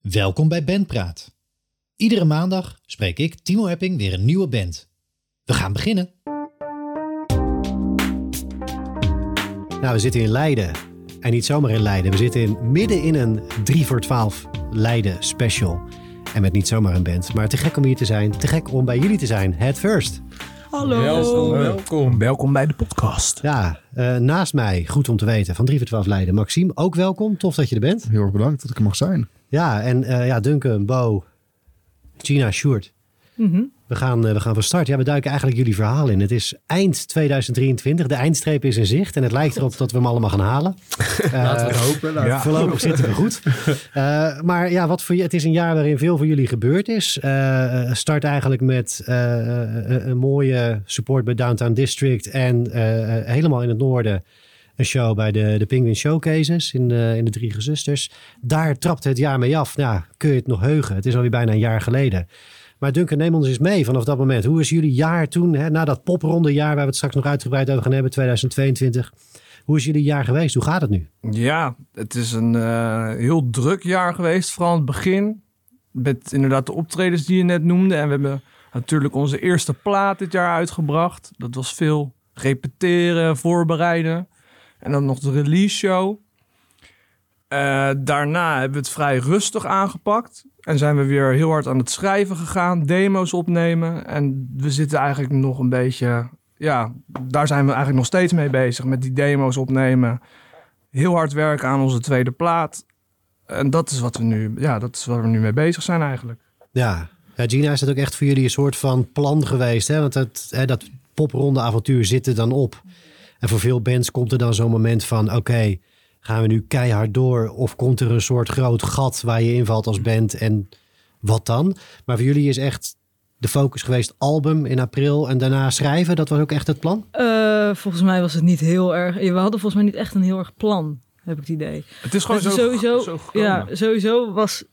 Welkom bij Bandpraat. Iedere maandag spreek ik, Timo Epping, weer een nieuwe band. We gaan beginnen. Nou, we zitten in Leiden. En niet zomaar in Leiden. We zitten in, midden in een 3 voor 12 Leiden special. En met niet zomaar een band. Maar te gek om hier te zijn. Te gek om bij jullie te zijn. Head first. Hallo. Welkom, welkom. Welkom bij de podcast. Ja, eh, naast mij, goed om te weten, van 3 voor 12 Leiden. Maxime, ook welkom. Tof dat je er bent. Heel erg bedankt dat ik er mag zijn. Ja, en eh, ja, Duncan, Bo, Gina, Sjoerd. Mhm. We gaan, eh, we gaan van start. Ja, we duiken eigenlijk jullie verhaal in. Het is eind 2023. De eindstreep is in zicht. En het lijkt erop dat we hem allemaal gaan halen. Laten we Eh, het hopen. Laten we- Ja. Voorlopig zitten we goed. Eh, maar ja, wat voor je, het is een jaar waarin veel voor jullie gebeurd is. Eh, start eigenlijk met eh, een, een mooie support bij Downtown District. En eh, helemaal in het noorden een show bij de, de Penguin Showcases in de, in de Drie Gezusters. Daar trapte het jaar mee af. Nou, kun je het nog heugen? Het is alweer bijna een jaar geleden. Maar Duncan, neem ons eens mee vanaf dat moment. Hoe is jullie jaar toen, hè, na dat popronde jaar waar we het straks nog uitgebreid over gaan hebben, 2022. Hoe is jullie jaar geweest? Hoe gaat het nu? Ja, het is een eh, heel druk jaar geweest, vooral het begin. Met inderdaad de optredens die je net noemde. En we hebben natuurlijk onze eerste plaat dit jaar uitgebracht. Dat was veel repeteren, voorbereiden. En dan nog de release show. Eh, daarna hebben we het vrij rustig aangepakt. En zijn we weer heel hard aan het schrijven gegaan, demo's opnemen. En we zitten eigenlijk nog een beetje. Ja, daar zijn we eigenlijk nog steeds mee bezig. Met die demo's opnemen. Heel hard werken aan onze tweede plaat. En dat is wat we nu, ja, dat is waar we nu mee bezig zijn eigenlijk. Ja. ja, Gina, is dat ook echt voor jullie een soort van plan geweest? Hè? Want het, hè, dat popronde avontuur zit er dan op. En voor veel bands komt er dan zo'n moment van... oké, gaan we nu keihard door? Of komt er een soort groot gat waar je invalt als band? En wat dan? Maar voor jullie is echt de focus geweest album in april... en daarna schrijven. Dat was ook echt het plan? Eh, volgens mij was het niet heel erg. We hadden volgens mij niet echt een heel erg plan, heb ik het idee. Het is gewoon zo, is sowieso, zo ja, sowieso was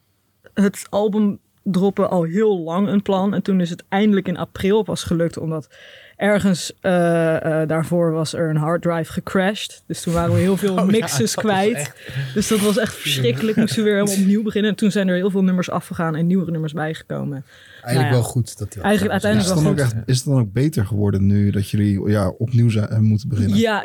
het album droppen al heel lang een plan. En toen is het eindelijk in april pas gelukt, omdat ergens eh, eh, daarvoor was er een harddrive gecrashed. Dus toen waren we heel veel mixes kwijt. Dus dat was echt verschrikkelijk. Moesten we weer helemaal opnieuw beginnen. En toen zijn er heel veel nummers afgegaan en nieuwe nummers bijgekomen. Eigenlijk Nou ja. wel goed dat die Eigenlijk is uiteindelijk het, dan wel ook goed. echt, is het dan ook beter geworden nu dat jullie ja, opnieuw zijn, eh, moeten beginnen? Ja,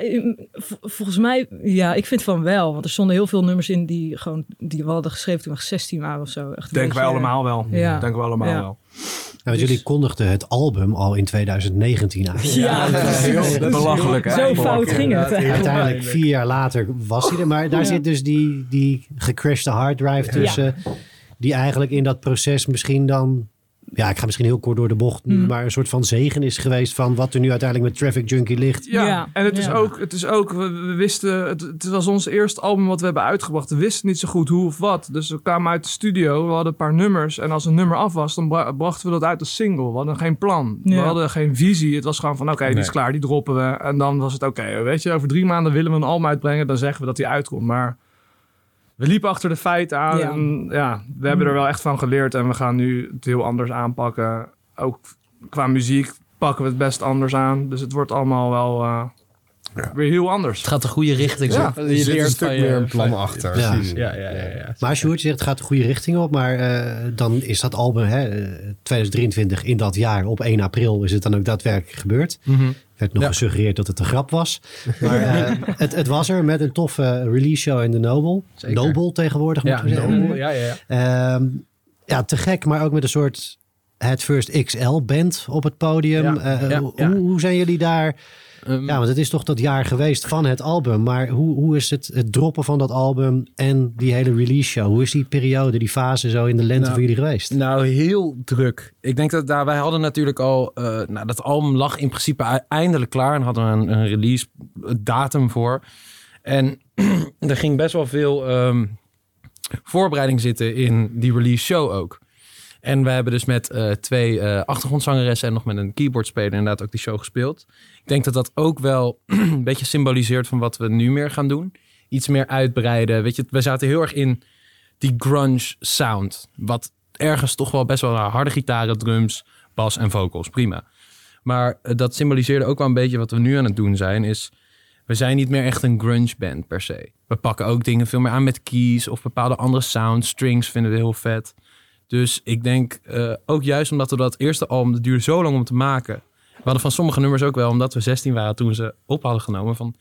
volgens mij, ja, ik vind van wel. Want er stonden heel veel nummers in die gewoon, die we hadden geschreven toen we 16 waren of zo. Echt Denken wij allemaal wel. Ja. Denken we allemaal Ja. wel. Ja, want Dus- jullie kondigden het album al in 2019 aan. Ja, dat is heel belachelijk. hè? Zo fout ging het. Uiteindelijk vier jaar later was hij er. Maar daar Ja. zit dus die, die gecrashte harddrive tussen. Die eigenlijk in dat proces misschien dan... Ja, ik ga misschien heel kort door de bocht. Mm. Maar een soort van zegen is geweest van wat er nu uiteindelijk met Traffic Junkie ligt. Ja, Ja. en het is Ja. ook, het is ook we, we wisten, het, het was ons eerste album wat we hebben uitgebracht. We wisten niet zo goed hoe of wat. Dus we kwamen uit de studio, we hadden een paar nummers. En als een nummer af was, dan bra- brachten we dat uit als single. We hadden geen plan. We hadden geen visie. Het was gewoon van, oké, die is klaar, die droppen we. En dan was het, oké, weet je, over drie maanden willen we een album uitbrengen. Dan zeggen we dat die uitkomt. Maar we liepen achter de feiten aan. Ja. En ja, we hebben er wel echt van geleerd. En we gaan nu het heel anders aanpakken. Ook qua muziek pakken we het best anders aan. Dus het wordt allemaal wel eh, weer heel anders. Het gaat de goede richting Ja, op. er zit een stuk meer een plan van- achter. Ja. Ja, ja, ja. ja. Maar Sjoerd zegt het gaat de goede richting op. Maar eh, dan is dat album hè, eh, 2023 in dat jaar op 1 april is het dan ook daadwerkelijk gebeurd. Mhm. werd nog Ja. gesuggereerd dat het een grap was. Maar eh, het, het was er met een toffe release show in de Noble. Zeker. Noble tegenwoordig Ja, moeten we zeggen. Noble, ja, ja, ja. Ehm, ja, te gek, maar ook met een soort het First XL band op het podium. Ja, Eh, ja, hoe, ja. hoe zijn jullie daar? Ehm, Ja, want het is toch dat jaar geweest van het album. Maar hoe, hoe is het, het droppen van dat album en die hele release show? Hoe is die periode, die fase zo in de lente Nou, voor jullie geweest? Nou, heel druk. Ik denk dat daar, wij hadden natuurlijk al, eh, nou, dat album lag in principe eindelijk klaar en hadden we een, een release datum voor. En er ging best wel veel ehm, voorbereiding zitten in die release show ook. En we hebben dus met eh, twee eh, achtergrondzangeressen en nog met een keyboardspeler inderdaad ook die show gespeeld. Ik denk dat dat ook wel een beetje symboliseert van wat we nu meer gaan doen. Iets meer uitbreiden. Weet je, we zaten heel erg in die grunge sound. Wat ergens toch wel best wel harde gitaren, drums, bas en vocals. Prima. Maar eh, dat symboliseerde ook wel een beetje wat we nu aan het doen zijn. Is we zijn niet meer echt een grunge band per se. We pakken ook dingen veel meer aan met keys of bepaalde andere sounds. Strings vinden we heel vet. Dus ik denk eh, ook juist omdat we dat eerste album, dat duurde zo lang om te maken. We hadden van sommige nummers ook wel, omdat we 16 waren toen ze op hadden genomen. Van,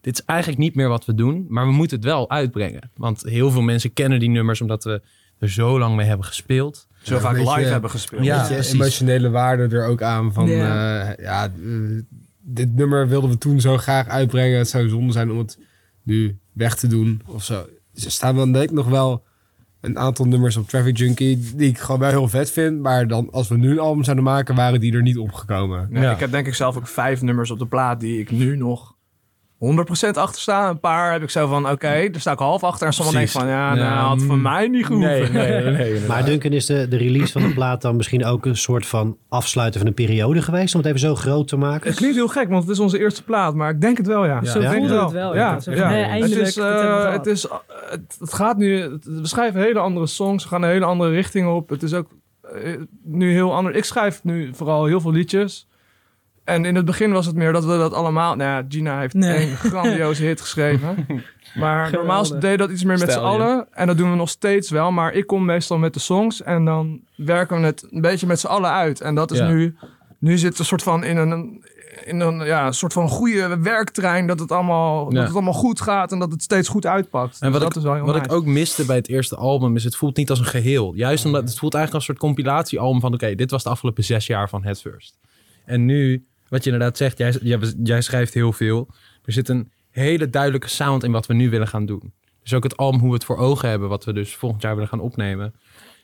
dit is eigenlijk niet meer wat we doen, maar we moeten het wel uitbrengen. Want heel veel mensen kennen die nummers omdat we er zo lang mee hebben gespeeld. Zo vaak beetje- live hebben gespeeld. Ja, emotionele waarde er ook aan van... Ja. eh, ja, eh, dit nummer wilden we toen zo graag uitbrengen. Het zou zonde zijn om het nu weg te doen of zo. Dus er staan dan denk ik nog wel een aantal nummers op Traffic Junkie... die ik gewoon wel heel vet vind. Maar dan als we nu een album zouden maken, waren die er niet opgekomen. Nee, Ja. Ik heb denk ik zelf ook vijf nummers op de plaat die ik nu nog 100% achter sta. Een paar heb ik zo van, oké, daar sta ik half achter. En sommige denk ik Precies. van, ja, nou, had voor mm. mij niet gehoeven. Nee, nee, nee. Maar Duncan, is de, de release van de plaat dan misschien ook een soort van afsluiten van een periode geweest? Om het even zo groot te maken? Het klinkt heel gek, want het is onze eerste plaat. Maar ik denk het wel, ja. Ja. Zo Ja? voelde Ja. het wel. Ja, het is, eh, het, is, eh, het, het gaat nu, het- we schrijven hele andere songs, we gaan een hele andere richting op. Het is ook eh, nu heel anders. Ik schrijf nu vooral heel veel liedjes. En in het begin was het meer dat we dat allemaal... Nou ja, Gina heeft Nee. een grandioze hit geschreven. Maar normaal deed je dat iets meer met z'n allen. En dat doen we nog steeds wel. Maar ik kom meestal met de songs. En dan werken we het een beetje met z'n allen uit. En dat is Ja. nu... Nu zit het een soort van in een, in een, ja, een soort van goede werktrein. Dat het, allemaal, Ja. dat het allemaal goed gaat en dat het steeds goed uitpakt. En wat, Dus ik, dat is wel heel wat ik ook miste bij het eerste album is het voelt niet als een geheel. Juist omdat het voelt eigenlijk als een soort compilatiealbum van oké, dit was de afgelopen zes jaar van First. En nu, wat je inderdaad zegt, jij, jij, schrijft heel veel. Er zit een hele duidelijke sound in wat we nu willen gaan doen. Dus ook het album hoe we het voor ogen hebben, wat we dus volgend jaar willen gaan opnemen,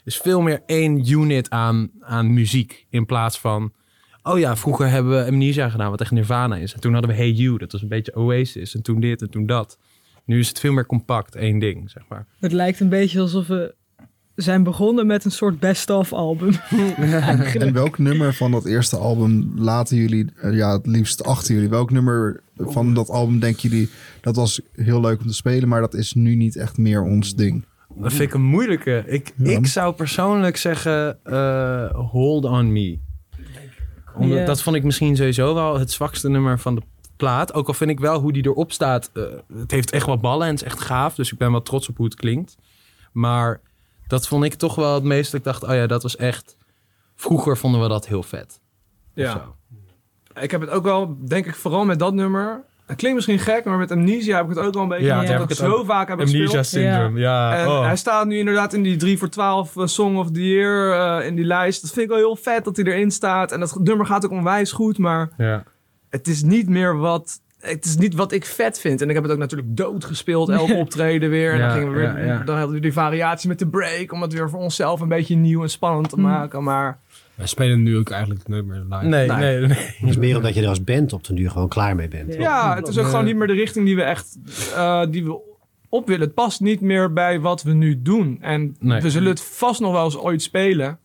is veel meer één unit aan, aan muziek. In plaats van, oh ja, vroeger hebben we Amnesia gedaan, wat echt Nirvana is. En toen hadden we Hey You, dat was een beetje Oasis. En toen dit en toen dat. Nu is het veel meer compact, één ding, zeg maar. Het lijkt een beetje alsof we zijn begonnen met een soort best-of album. En welk nummer van dat eerste album laten jullie, eh, ja, het liefst achter jullie? Welk nummer van dat album denken jullie, dat was heel leuk om te spelen, maar dat is nu niet echt meer ons ding? Dat vind ik een moeilijke. Ik, Ja. ik zou persoonlijk zeggen eh, Hold On Me. Omdat. Dat vond ik misschien sowieso wel het zwakste nummer van de plaat. Ook al vind ik wel hoe die erop staat. eh, het heeft echt wat ballen en het is echt gaaf. Dus ik ben wel trots op hoe het klinkt. Maar dat vond ik toch wel het meest. dat Ik dacht, oh ja, dat was echt... Vroeger vonden we dat heel vet. Ja. zo. Ik heb het ook wel, denk ik, vooral met dat nummer. Het klinkt misschien gek, maar met Amnesia heb ik het ook wel een beetje. Ja, we heb ik het zo ook. vaak hebben gespeeld. syndrome, ja. En oh. hij staat nu inderdaad in die 3 voor 12 eh, Song of the Year eh, in die lijst. Dat vind ik wel heel vet dat hij erin staat. En dat nummer gaat ook onwijs goed, maar ja. het is niet meer wat... Het is niet wat ik vet vind. En ik heb het ook natuurlijk dood gespeeld, elke optreden weer. En Ja, dan gingen we weer, ja, ja. dan hadden we die variatie met de break. Om het weer voor onszelf een beetje nieuw en spannend te Mm. maken. Maar Wij spelen nu ook eigenlijk nooit meer live. Nee, Nee. nee, nee. Het is meer omdat je er als band op den duur gewoon klaar mee bent. Ja. Het is ook gewoon niet meer de richting die we echt eh, die we op willen. Het past niet meer bij wat we nu doen. En Nee. we zullen het vast nog wel eens ooit spelen.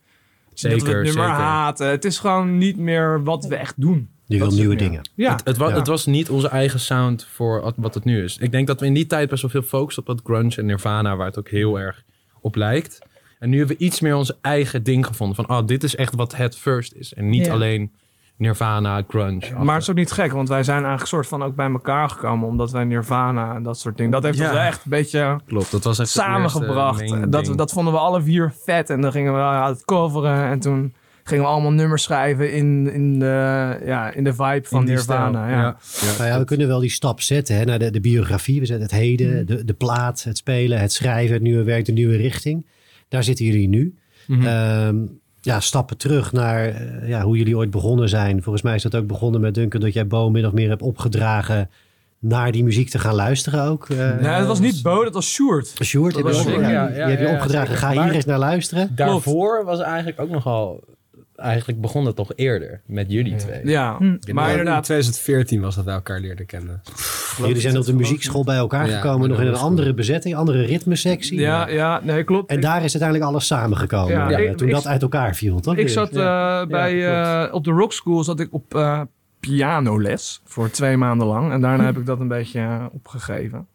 Zeker, dat we het nummer zeker. haten. Het is gewoon niet meer wat we echt doen. Je wil nieuwe dingen. Ja, Het, het, wa- Ja. het was niet onze eigen sound voor wat- het nu is. Ik denk dat we in die tijd best wel veel focussen op dat grunge en Nirvana, waar het ook heel erg op lijkt. En nu hebben we iets meer onze eigen ding gevonden. Van, oh, dit is echt wat het first is. En niet Ja. alleen Nirvana, grunge. maar het is ook niet gek, want wij zijn eigenlijk soort van ook bij elkaar gekomen. Omdat wij Nirvana en dat soort dingen. Dat heeft Ja. ons wel echt een beetje Klopt, dat was echt samengebracht. Dat, dat vonden we alle vier vet. En dan gingen we aan het coveren. En toen gingen we allemaal nummers schrijven in, in, de, ja, in de vibe van Nirvana. ja. Nou ja, we kunnen wel die stap zetten hè, naar de, de biografie. We zetten het heden, de, de plaat, het spelen, het schrijven, het nieuwe werk, de nieuwe richting. Daar zitten jullie nu. Mhm. Ehm, ja, stappen terug naar eh, ja, hoe jullie ooit begonnen zijn. Volgens mij is dat ook begonnen met Duncan dat jij Bo min of meer hebt opgedragen naar die muziek te gaan luisteren ook. eh Nee, het was niet Bo, dat was Sjoerd. Sjoerd, Dat was ja, ja, die ja, heb je ja, opgedragen. Ga hier eens naar luisteren. Daarvoor was eigenlijk ook nogal... Eigenlijk begon het toch eerder met jullie twee. Ja, Hm. maar Maar in inderdaad. 2014 was dat we elkaar leerden kennen. Jullie zijn op de muziekschool bij elkaar Ja, gekomen, nog in een andere bezetting, andere ritmesectie. Ja, ja, nee, klopt. En Ik- daar is uiteindelijk alles samengekomen. Ja, eh, ik- toen ik- dat uit elkaar viel, toch? Ik zat Ja. eh, bij, Ja, eh, op de Rock School zat ik op eh, pianoles voor twee maanden lang. En daarna heb ik dat een beetje eh, opgegeven.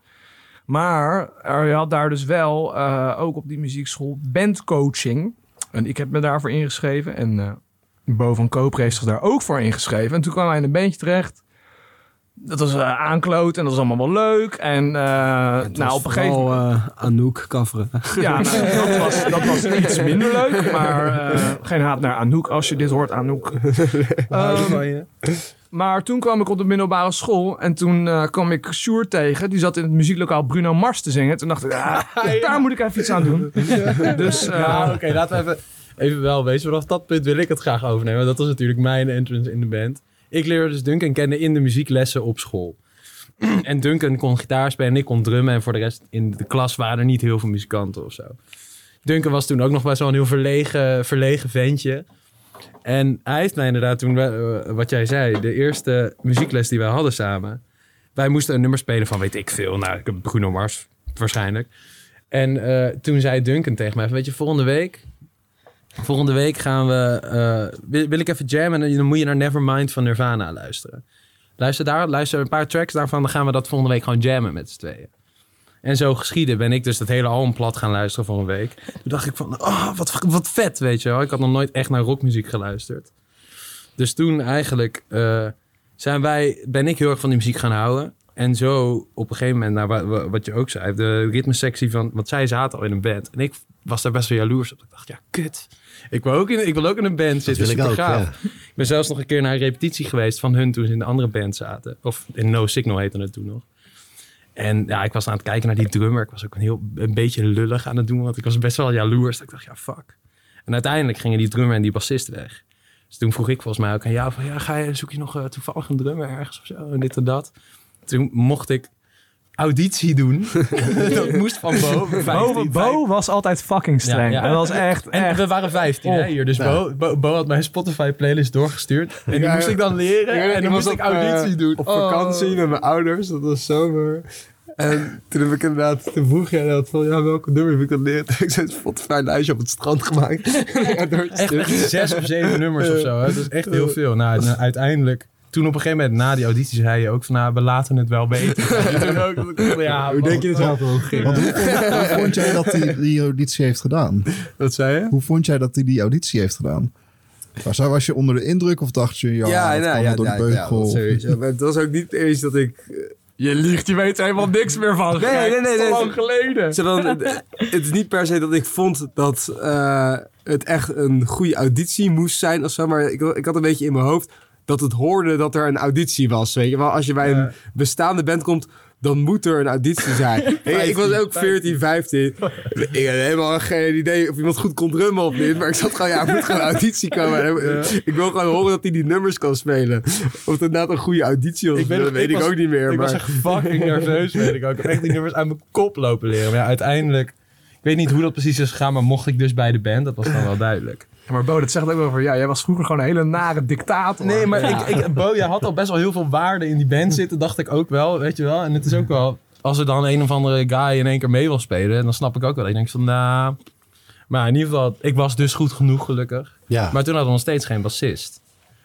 Maar er, je had daar dus wel, eh, ook op die muziekschool, bandcoaching. En ik heb me daarvoor ingeschreven. En eh Bo van Koper heeft zich daar ook voor ingeschreven. En toen kwam hij in een bandje terecht. dat was eh, aankloot en dat was allemaal wel leuk. En eh, nou, op een gegeven moment... moment... Anouk coveren. Ja, nou, dat, was, dat was iets minder leuk. Maar eh, geen haat naar Anouk als je dit hoort, Anouk. Ehm, maar toen kwam ik op de middelbare school en toen eh, kwam ik Sjoerd tegen. Die zat in het muzieklokaal Bruno Mars te zingen. Toen dacht ik, ah, daar moet ik even iets aan doen. Dus eh, Ja, oké, laten we even, even wel wezen. Vanaf dat punt wil ik het graag overnemen. Dat was natuurlijk mijn entrance in de band. Ik leerde dus Duncan kennen in de muzieklessen op school. en Duncan kon gitaar spelen en ik kon drummen. En voor de rest in de klas waren er niet heel veel muzikanten of zo. Duncan was toen ook nog best wel een heel verlegen, verlegen ventje. En hij heeft mij inderdaad toen, eh, wat jij zei, de eerste muziekles die wij hadden samen. Wij moesten een nummer spelen van weet ik veel. Nou, ik heb Bruno Mars waarschijnlijk. En eh, toen zei Duncan tegen mij, weet je, volgende week... Volgende week gaan we... eh, wil, wil ik even jammen en dan moet je naar Nevermind van Nirvana luisteren. Luister daar, luister een paar tracks daarvan. Dan gaan we dat volgende week gewoon jammen met z'n tweeën. En zo geschieden ben ik dus dat hele album plat gaan luisteren voor een week. Toen dacht ik van, oh, wat, wat vet, weet je wel. Ik had nog nooit echt naar rockmuziek geluisterd. Dus toen eigenlijk eh, zijn wij, ben ik heel erg van die muziek gaan houden. En zo op een gegeven moment, nou, wa- wa- wat je ook zei, de ritmesectie van, want zij zaten al in een band. En ik was daar best wel jaloers op. Ik dacht, ja, kut. Ik wil ook in, ik wil ook in een band zitten. wil ik super ook, ja. Ik ben zelfs nog een keer naar een repetitie geweest van hun toen ze in de andere band zaten. Of in No Signal heette het toen nog. En ja, ik was aan het kijken naar die drummer. Ik was ook een, heel, een beetje lullig aan het doen, want ik was best wel jaloers. Ik dacht, ja, fuck. En uiteindelijk gingen die drummer en die bassist weg. Dus toen vroeg ik volgens mij ook aan jou van, ja, ga je, zoek je nog eh, toevallig een drummer ergens of zo? En dit en dat. Toen mocht ik auditie doen. dat moest van Bo. Bo, 15, Bo was altijd fucking streng. Ja, ja. Dat was echt, en echt... we waren 15 hè, hier. Dus Bo, Bo, Bo had mijn Spotify playlist doorgestuurd. En die Ja, moest ik dan leren. en dan moest ik auditie doen. Op Oh. vakantie met mijn ouders, dat was zomer. En toen heb ik inderdaad, toen vroeg jij dat van, ja, welke nummer heb ik dan leren? Ik zei, Spotify een lijstje op het strand gemaakt. ja, Echt, zes of zeven nummers of zo. Hè? Dat is echt heel veel. Nou, uiteindelijk... Toen op een gegeven moment, na die auditie, zei je ook van... Nou, we laten het wel weten. En toen ook, dat ja, Hoe denk je zelf over ging? Want hoe, vond- hoe vond jij dat hij die auditie heeft gedaan? Wat zei je? Hoe vond jij dat hij die auditie heeft gedaan? Was, was je onder de indruk of dacht je, ja, dat kan wel door de beugel? dat. Maar het was ook niet eens dat ik... Je liegt, je weet er helemaal niks meer van. Nee, nee, nee, Dat is nee. lang geleden. Het is niet per se dat ik vond dat eh, het echt een goede auditie moest zijn of zo. Maar ik, ik had een beetje in mijn hoofd dat het hoorde dat er een auditie was. Weet je wel, als je bij een bestaande band komt, dan moet er een auditie zijn. ik, ik was ook 14, 15. Ik had helemaal geen idee of iemand goed kon drummen of niet. Maar ik zat gewoon, ja, er moet gewoon een auditie komen. En Ik wil gewoon horen dat hij die nummers kan spelen. Of het inderdaad een goede auditie was, Ik weet dat nog, weet ik, ook niet meer. Ik maar... was echt fucking nerveus, weet ik ook. Ik heb echt die nummers uit mijn kop lopen leren. Maar ja, uiteindelijk... Ik weet niet hoe dat precies is gegaan, maar mocht ik dus bij de band, dat was dan wel duidelijk. Ja, maar Bo, dat zegt ook over... Ja, jij was vroeger gewoon een hele nare dictator. Nee, maar ik, ik, Bo, jij had al best wel heel veel waarde in die band zitten, dacht ik ook wel, weet je wel. En het is ook wel, als er dan een of andere guy in één keer mee wil spelen, dan snap ik ook wel. Ik denk van, nou... Maar in ieder geval, ik was dus goed genoeg, gelukkig. Ja. Maar toen hadden we nog steeds geen bassist.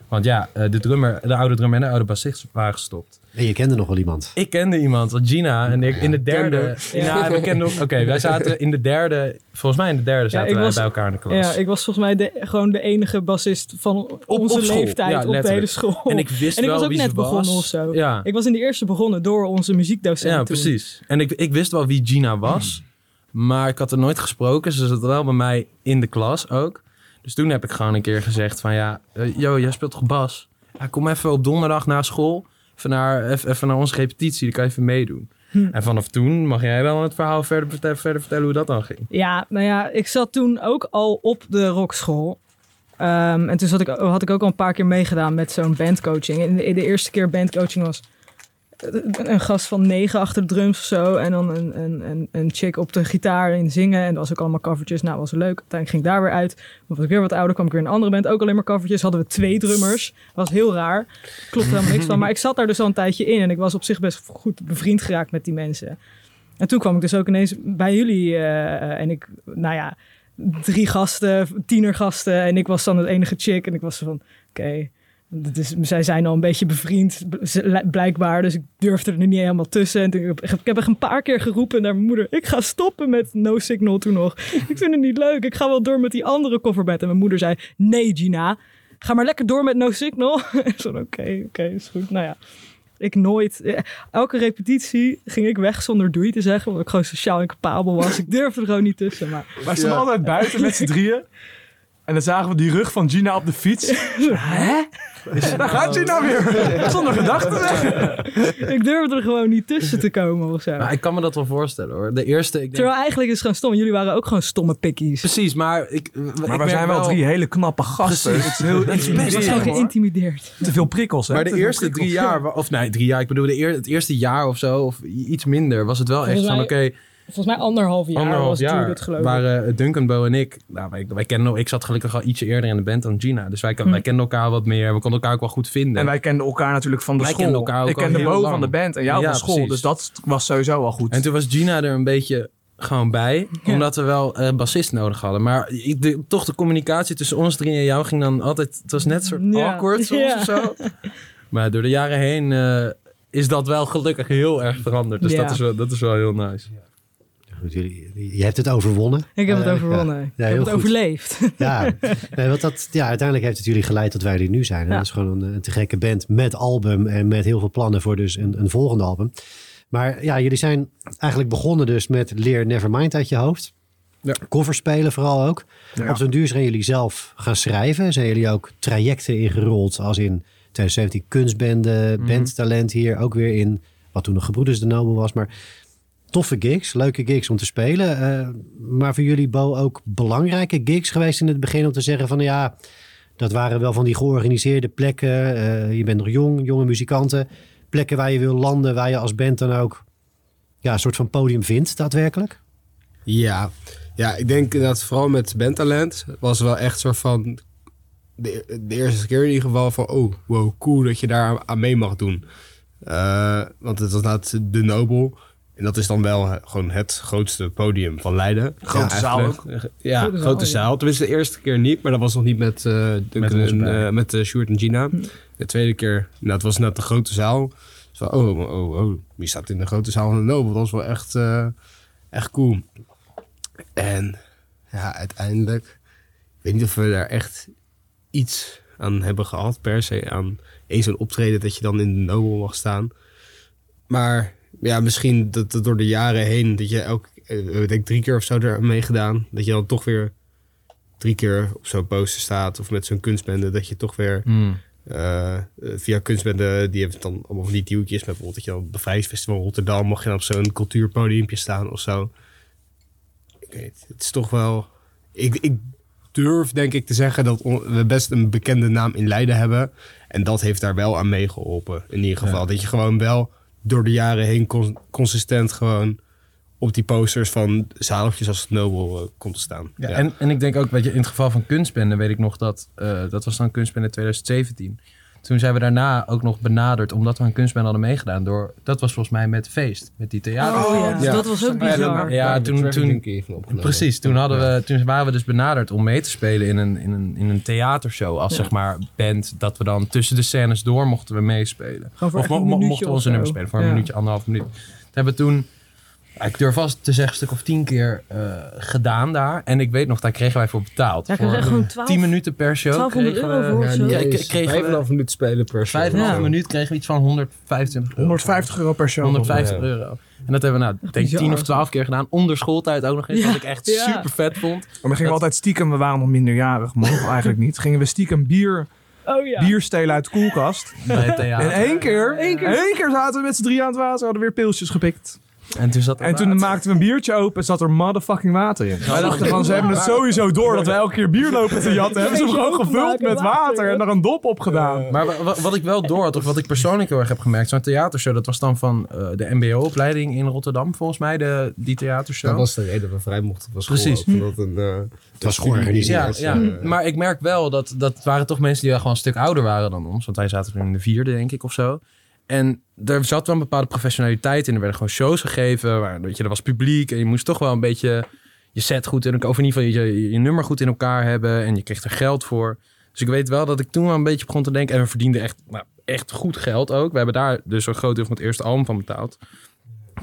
Want ja, eh, de, drummer, de oude drummer en de oude bassist waren gestopt. En je kende nog wel iemand. Ik kende iemand, Gina en ik in de derde... Ja, we kenden ook... Oké, wij zaten in de derde... Volgens mij in de derde zaten wij was- bij elkaar in de klas. Ja, ik was volgens mij de, gewoon de enige bassist van onze op leeftijd Ja, op de hele school. En ik wist en ik wel was ook wie net was. begonnen of zo. Ja. Ik was in de eerste begonnen door onze muziekdocent Ja, toen. precies. En ik, ik wist wel wie Gina was. Maar ik had er nooit gesproken. Ze zat wel bij mij in de klas ook. Dus toen heb ik gewoon een keer gezegd van... Ja, yo, jij speelt toch bas? Ja, kom even op donderdag na school. Even naar, even, naar onze repetitie. Dan kan je even meedoen. Hm. En vanaf toen mag jij wel het verhaal verder, vertellen- verder vertellen hoe dat dan ging. Ja, nou ja, ik zat toen ook al op de rockschool. Ehm, en toen zat ik, had ik ook al een paar keer meegedaan met zo'n bandcoaching. En de, de eerste keer bandcoaching was een gast van negen achter de drums of zo. En dan een, een, een, een chick op de gitaar en zingen. En dat was ook allemaal covertjes. Nou, was leuk. Uiteindelijk ging ik daar weer uit. Dan was ik weer wat ouder, kwam ik weer in een andere band. Ook alleen maar covertjes. Hadden we twee drummers. was heel raar. Klopt helemaal niks van. Maar ik zat daar dus al een tijdje in. En ik was op zich best goed bevriend geraakt met die mensen. En toen kwam ik dus ook ineens bij jullie. eh, en ik, nou ja, drie gasten, tienergasten. En ik was dan het enige chick. En ik was van, oké, is, zij zijn al een beetje bevriend, ze- blijkbaar. Dus ik durfde er niet helemaal tussen. En ik, heb- ik heb echt een paar keer geroepen naar mijn moeder. Ik ga stoppen met No Signal toen nog. ik vind het niet leuk. Ik ga wel door met die andere coverband. En mijn moeder zei, nee Gina, ga maar lekker door met No Signal. Ik zo, oké, oké, is goed. Nou ja. Ik nooit. eh, Elke repetitie ging ik weg zonder doei te zeggen. Omdat ik gewoon sociaal incapabel was. Ik durfde er gewoon niet tussen. Maar Wij stonden altijd buiten met z'n drieën. En dan zagen we die rug van Gina op de fiets. Hè? Daar gaat Gina weer. Zonder gedachten. ik durfde er gewoon niet tussen te komen of zo. Maar ik kan me dat wel voorstellen hoor. De eerste, ik denk... Terwijl eigenlijk is het gewoon stom. Jullie waren ook gewoon stomme pikkies. Precies, maar ik... Maar wij zijn wel drie hele knappe gasten. Het is heel Ik was gewoon hoor. geïntimideerd. Te veel prikkels, hè? Maar de eerste drie jaar, of nee, drie jaar, ik bedoel de eer, het eerste jaar of zo, of iets minder, was het wel echt van oké, Volgens mij anderhalf jaar anderhalf was jaar het geloof ik. waren Duncan, Bo en ik, nou, wij, wij kennen, ik zat gelukkig al ietsje eerder in de band dan Gina, dus wij, Hm. wij kenden elkaar wat meer, we konden elkaar ook wel goed vinden. En wij kenden elkaar natuurlijk van de Wij school. kenden elkaar ook ik kende Bo lang. van de band en jou Ja, van school. precies. Dus dat was sowieso al goed. En toen was Gina er een beetje gewoon bij, Ja. omdat we wel een bassist nodig hadden. Maar de, toch de communicatie tussen ons drie en jou ging dan altijd, het was net een soort Ja. awkward soms Ja. of zo. Maar door de jaren heen eh, is dat wel gelukkig heel erg veranderd. Dus Ja. dat, is wel, dat is wel heel nice. Jullie- Je hebt het overwonnen. Ik heb het Eh, overwonnen. ja. ik Ja, heb het goed. overleefd. Ja, nee, want dat, ja, uiteindelijk heeft het jullie geleid tot waar jullie nu zijn. En Ja. Dat is gewoon een, een te gekke band met album en met heel veel plannen voor dus een, een volgende album. Maar ja, jullie zijn eigenlijk begonnen dus met Leer Nevermind uit je hoofd. Ja. Covers spelen vooral ook. Ja. Op zo'n duur zijn jullie zelf gaan schrijven. Zijn jullie ook trajecten ingerold als in 2017 kunstbende, Mhm. bandtalent hier. Ook weer in wat toen nog Gebroeders de Nobel was. Maar toffe gigs, leuke gigs om te spelen. Eh, maar voor jullie, Bo, ook belangrijke gigs geweest in het begin om te zeggen van ja, dat waren wel van die georganiseerde plekken. Eh, je bent nog jong, jonge muzikanten. Plekken waar je wil landen, waar je als band dan ook ja, een soort van podium vindt, daadwerkelijk. Ja. ja, ik denk dat vooral met bandtalent was wel echt soort van... De, eerste keer in ieder geval van... Oh, wow, cool dat je daar aan mee mag doen. Eh, want het was inderdaad de Nobel. En dat is dan wel eh, gewoon het grootste podium van Leiden. Grote Ja, zaal eigenlijk. Ja, Grote grote, zaal, zaal. Tenminste, de eerste keer niet. Maar dat was nog niet met, Duncan Met en, eh, met Sjoerd en Gina. De tweede keer, nou, het was net de grote zaal. Dus van, oh, oh, oh, wie staat in de grote zaal van de Nobel? Dat was wel echt, echt cool. En ja, uiteindelijk, ik weet niet of we daar echt iets aan hebben gehad, per se aan eens een optreden dat je dan in de Nobel mag staan. Maar ja, misschien dat, dat door de jaren heen, dat je elke, eh, ik denk drie keer of zo er aan meegedaan, dat je dan toch weer drie keer op zo'n poster staat of met zo'n kunstbende, dat je toch weer eh, via kunstbende, die heeft dan allemaal van die duwtjes. Met bijvoorbeeld dat je op het Bevrijdingsfestival Rotterdam mocht je dan op zo'n cultuurpodiumpje staan of zo. Ik weet, het is toch wel... Ik, ik durf denk ik te zeggen dat we best een bekende naam in Leiden hebben. En dat heeft daar wel aan meegeholpen. In ieder geval. Dat je gewoon wel door de jaren heen con- consistent gewoon op die posters van zaaltjes als het Nobel eh, komt te staan. Ja, Ja. En, en ik denk ook, weet je, in het geval van kunstbende weet ik nog dat, eh, dat was dan kunstbende 2017. Toen zijn we daarna ook nog benaderd, omdat we aan kunstbende hadden meegedaan door, dat was volgens mij met Feest, met die theater. Oh ja, Ja. dat was ook bizar. Ja, toen- toen- toen, Precies, toen, hadden we, toen waren we dus benaderd om mee te spelen in een, in een, in een theatershow. Als Ja. zeg maar band, dat we dan tussen de scènes door mochten we meespelen. Of een mo- mo- mochten we zo. nummer spelen voor een Ja. minuutje, anderhalf minuut. Dat hebben we toen, ik durf vast te zeggen, een stuk of tien keer eh, gedaan daar. En ik weet nog, daar kregen wij voor betaald. Ja, voor gewoon 12, 10 minuten per show 1200 kregen euro voor of zo. Ja, ik- ik kreeg- Vijf en een half minuut spelen per show. Vijf en een half Ja. minuut kregen we iets van 125 euro. 150 euro per show. 150 Ja. euro. En dat hebben we nou, denk ik. 10 of 12 keer gedaan. Onder schooltijd ook nog eens. Ja. Wat ik echt Ja. super vet vond. Maar we gingen altijd stiekem, we waren nog minderjarig, mogen eigenlijk niet. Gingen we stiekem bier, Oh ja. bier stelen uit de koelkast. Bij het theater. En één keer. één keer zaten we met z'n drie aan het water, hadden weer pilsjes gepikt. En toen zat er En toen maakten we een biertje open en zat er motherfucking water in. Wij dachten van, ze hebben het sowieso door dat we elke keer bier lopen te jatten. Hebben ze hem gewoon gevuld met water en er een dop op gedaan. Maar wa- wa- wat ik wel door had, of wat ik persoonlijk heel erg heb gemerkt, zo'n theatershow, dat was dan van eh, de MBO-opleiding in Rotterdam, volgens mij, de, die theatershow. Dat was de reden dat we vrij mochten van school. Precies. omdat een, eh, Het was een georganiseerd. studie- ja, ja. eh, maar ik merk wel dat dat waren toch mensen die wel gewoon een stuk ouder waren dan ons. Want wij zaten in de vierde, denk ik, of zo. En er zat wel een bepaalde professionaliteit in. Er werden gewoon shows gegeven. Waar, weet je, er was publiek. En je moest toch wel een beetje je set goed in elkaar... Of in ieder geval je, je, je nummer goed in elkaar hebben. En je kreeg er geld voor. Dus ik weet wel dat ik toen wel een beetje begon te denken... En we verdienden echt, nou, echt goed geld ook. We hebben daar dus een groot deel van het eerste album van betaald.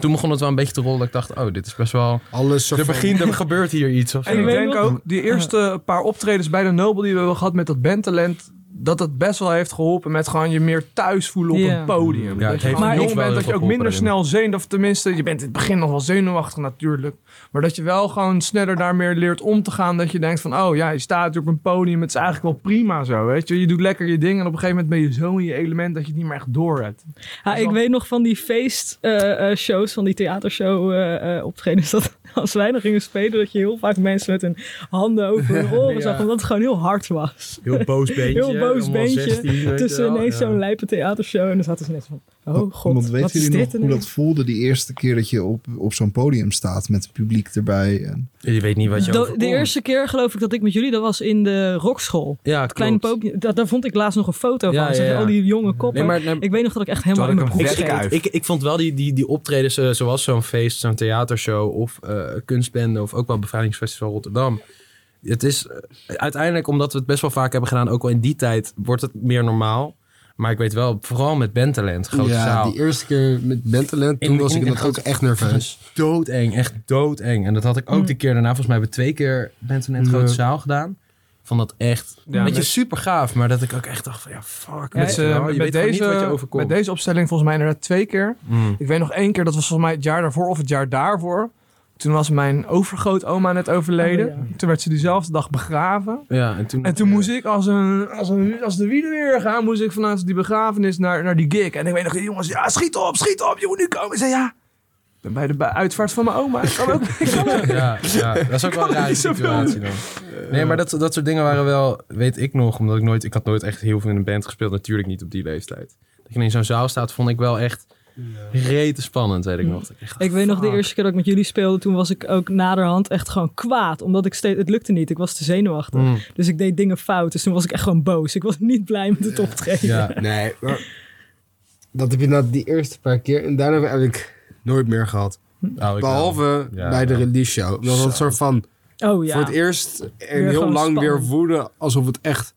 Toen begon het wel een beetje te rollen. Dat ik dacht, oh, dit is best wel... Alles Er begint, er gebeurt hier iets of zo. En ik denk ook, die eerste paar optredens bij de Nobel die we hebben gehad met dat bandtalent, dat het best wel heeft geholpen met gewoon je meer thuis voelen op een podium. Ja, het dat je me jong bent, dat je ook minder snel zenuwachtig, of tenminste, je bent in het begin nog wel zenuwachtig natuurlijk. Maar dat je wel gewoon sneller daarmee leert om te gaan. Dat je denkt van, oh ja, je staat op een podium, het is eigenlijk wel prima zo, weet je. Je doet lekker je ding en op een gegeven moment ben je zo in je element dat je het niet meer echt door hebt. Ja, ik weet nog van die feestshows, van die theatershow eh, eh, optredens, dat als wij nog gingen spelen, dat je heel vaak mensen met hun handen over hun oren Ja. zag, omdat het gewoon heel hard was. Heel boos beentje. Heel boos beentje 16, weet je Tussen ineens zo'n lijpe theatershow en dan zaten ze net van, oh god, Want weten is jullie nog hoe nu? dat voelde die eerste keer dat je op, op zo'n podium staat met het publiek erbij? En, Je weet niet wat je De, overkomt. de eerste keer geloof ik dat ik met jullie, dat was in de rockschool. Ja, Het kleine podium, daar, daar vond ik laatst nog een foto Ja, van. ja, Zeg, ja. Al die jonge koppen. Nee, maar, nee, Ik weet nog dat ik echt helemaal in mijn ik broek vetkuif. ik, ik vond wel die, die, die optredens eh, zoals zo'n feest, zo'n theatershow of eh, kunstbende of ook wel Bevrijdingsfestival Rotterdam. Het is eh, uiteindelijk, omdat we het best wel vaak hebben gedaan, ook al in die tijd, wordt het meer normaal. Maar ik weet wel, vooral met bandtalent, grote ja, zaal. die eerste keer met Bentalent, toen In- was in- ik in ook echt nerveus. doodeng, echt doodeng. En dat had ik ook Mm. de keer daarna, volgens mij hebben we twee keer bandtalent grote zaal gedaan. Vond dat echt, Ja, weet je, met- super gaaf. Maar dat ik ook echt dacht van, ja, fuck. Met, met, niet wat je deze, overkomt. met deze opstelling volgens mij inderdaad twee keer. Mm. Ik weet nog één keer, dat was volgens mij het jaar daarvoor of het jaar daarvoor. Toen was mijn overgrootoma net overleden. Oh, ja. Toen werd ze diezelfde dag begraven. Ja, en toen, En toen moest ik als, een, als, een, als de wielen weer gaan, moest ik vanuit die begrafenis naar, naar die gig. En ik weet nog, die jongens, ja, schiet op, schiet op, je moet nu komen. Ik zei, ja, ik ben bij de bij- uitvaart van mijn oma. Ik kan ook, ik kan ook. Ja, ja, dat is ook wel een rare situatie dan. Nee, maar dat, dat soort dingen waren wel, weet ik nog, omdat ik nooit, ik had nooit echt heel veel in een band gespeeld, natuurlijk niet op die leeftijd. Dat je in zo'n zaal staat, vond ik wel echt rete spannend, weet ik nog. Dat ik, dacht, Ik weet nog de eerste keer dat ik met jullie speelde, toen was ik ook naderhand echt gewoon kwaad. Omdat ik steeds, het lukte niet. Ik was te zenuwachtig. Mm, Dus ik deed dingen fout. Dus toen was ik echt gewoon boos. Ik was niet blij met het optreden. ja, Nee, maar dat heb je nou die eerste paar keer en daarna we eigenlijk nooit meer gehad. nou, ik wel. Behalve Ja, bij de release show. Dat was een soort van Oh ja. voor het eerst en Weer heel lang weer voelde alsof het echt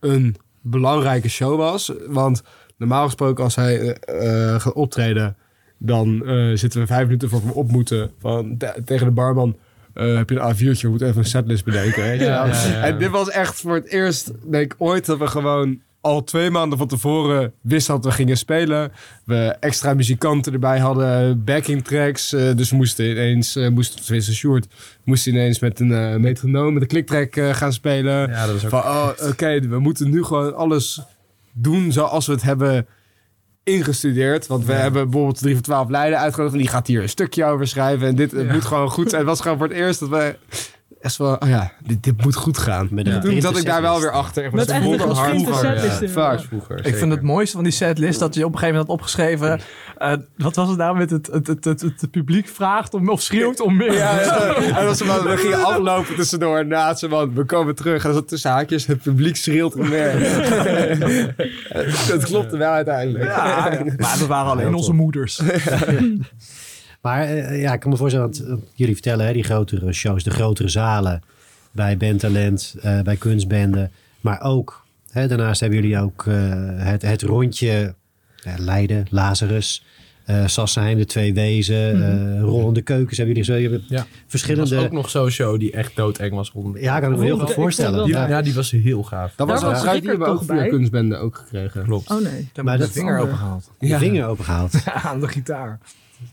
een belangrijke show was. Want normaal gesproken als hij eh, eh, gaat optreden, dan eh, zitten we vijf minuten voor we op moeten van, te- tegen de barman. eh, heb je een A4'tje, we moeten even een setlist bedenken. Ja, wel. ja, ja. En dit was echt voor het eerst, denk ik, ooit dat we gewoon al twee maanden van tevoren wisten dat we gingen spelen. We extra muzikanten erbij hadden, backing tracks. dus we moesten ineens, uh, moesten, tenminste Sjoerd, moest ineens met een metronoom, met een kliktrack gaan spelen. Ja, dat ook Van, oh, oké, we moeten nu gewoon alles doen zoals we het hebben ingestudeerd. Want we hebben bijvoorbeeld 3 voor 12 Leiden uitgenodigd. En die gaat hier een stukje over schrijven. En dit moet gewoon goed zijn. Het was gewoon voor het eerst dat we... Echt wel, oh ja, dit, dit moet goed gaan. Met Ja. Toen zat ik daar wel weer achter. Vroeger. Ik vind het mooiste van die setlist dat je op een gegeven moment had opgeschreven. eh, wat was het nou met het, het, het, het, het publiek vraagt om, of schreeuwt om meer. Ja, ja. En als we, dan- we gingen aflopen tussendoor. En na ze man, we komen terug. En dan zat tussen haakjes. Het publiek schreeuwt om meer. Het klopte wel uiteindelijk. Ja, ja. maar dat waren alleen onze moeders. Maar eh, ja, ik kan me voorstellen, want eh, jullie vertellen hè, die grotere shows, de grotere zalen bij Bandtalent, eh bij kunstbenden. Maar ook, hè, daarnaast hebben jullie ook eh, het, het rondje eh, Leiden, Lazarus, eh Sassheim, de Twee Wezen, eh Rollende Keukens hebben jullie zo. Je hebt Ja. Er was verschillende... ook nog zo'n show die echt doodeng was. rond- Ja, kan ik me heel Ik goed voorstellen. Die, Ja. ja, die was heel gaaf. Dat was een die we ook bij? kunstbende ook gekregen. Klopt. Oh nee. Maar dat vinger opengehaald. de vinger opengehaald. aan de gitaar.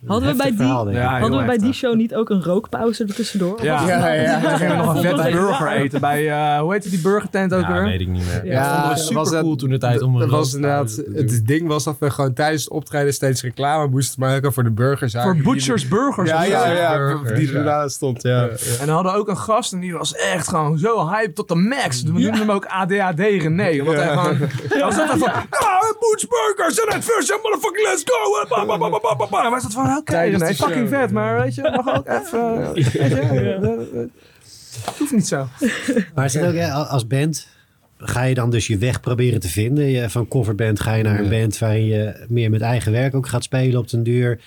Hadden we bij die, verhaal. Ja, hadden we bij die show niet ook een rookpauze er tussendoor? Of Ja, ja, nou- ja. Toen gingen we nog een vette burger eten bij, eh, hoe heette die burgertent ook Ja, weer? weet ik niet meer. Ja. Ja, we dat super was het- cool toen de tijd om een was inderdaad, het ding was dat we gewoon tijdens het optreden steeds reclame moesten maken voor de burgers. Voor Butcher's Burgers. Ja, ja, ja, die ja. ernaast stond, ja. En dan hadden we ook een gast en die was echt gewoon zo hype tot de max. We noemden hem ook ADHD René. Omdat hij gewoon... Hij was altijd van... Ah, Butch Burgers en het first motherfucking let's go. En van, oké show, fucking vet. Maar weet je, mag ook even... weet je, Het hoeft niet zo. Maar is het ook hè, als band ga je dan dus je weg proberen te vinden? Je, van coverband ga je naar een band waarin je meer met eigen werk ook gaat spelen op den duur.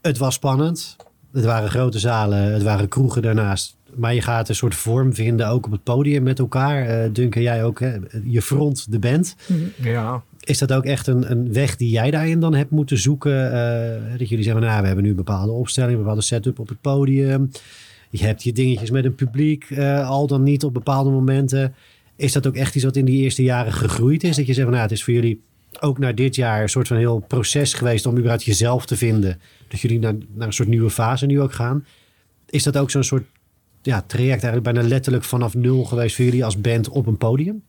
Het was spannend. Het waren grote zalen, het waren kroegen daarnaast. Maar je gaat een soort vorm vinden ook op het podium met elkaar. Eh Duncan, jij ook, hè? je front de band. Ja. Is dat ook echt een, een weg die jij daarin dan hebt moeten zoeken? Eh, dat jullie zeggen, nou, we hebben nu bepaalde opstelling, een bepaalde setup op het podium. Je hebt je dingetjes met een publiek, eh, al dan niet op bepaalde momenten. Is dat ook echt iets wat in die eerste jaren gegroeid is? Dat je zegt van nou, het is voor jullie ook naar dit jaar een soort van heel proces geweest om überhaupt jezelf te vinden. Dat jullie naar, naar een soort nieuwe fase nu ook gaan. Is dat ook zo'n soort ja, traject eigenlijk bijna letterlijk vanaf nul geweest voor jullie als band op een podium?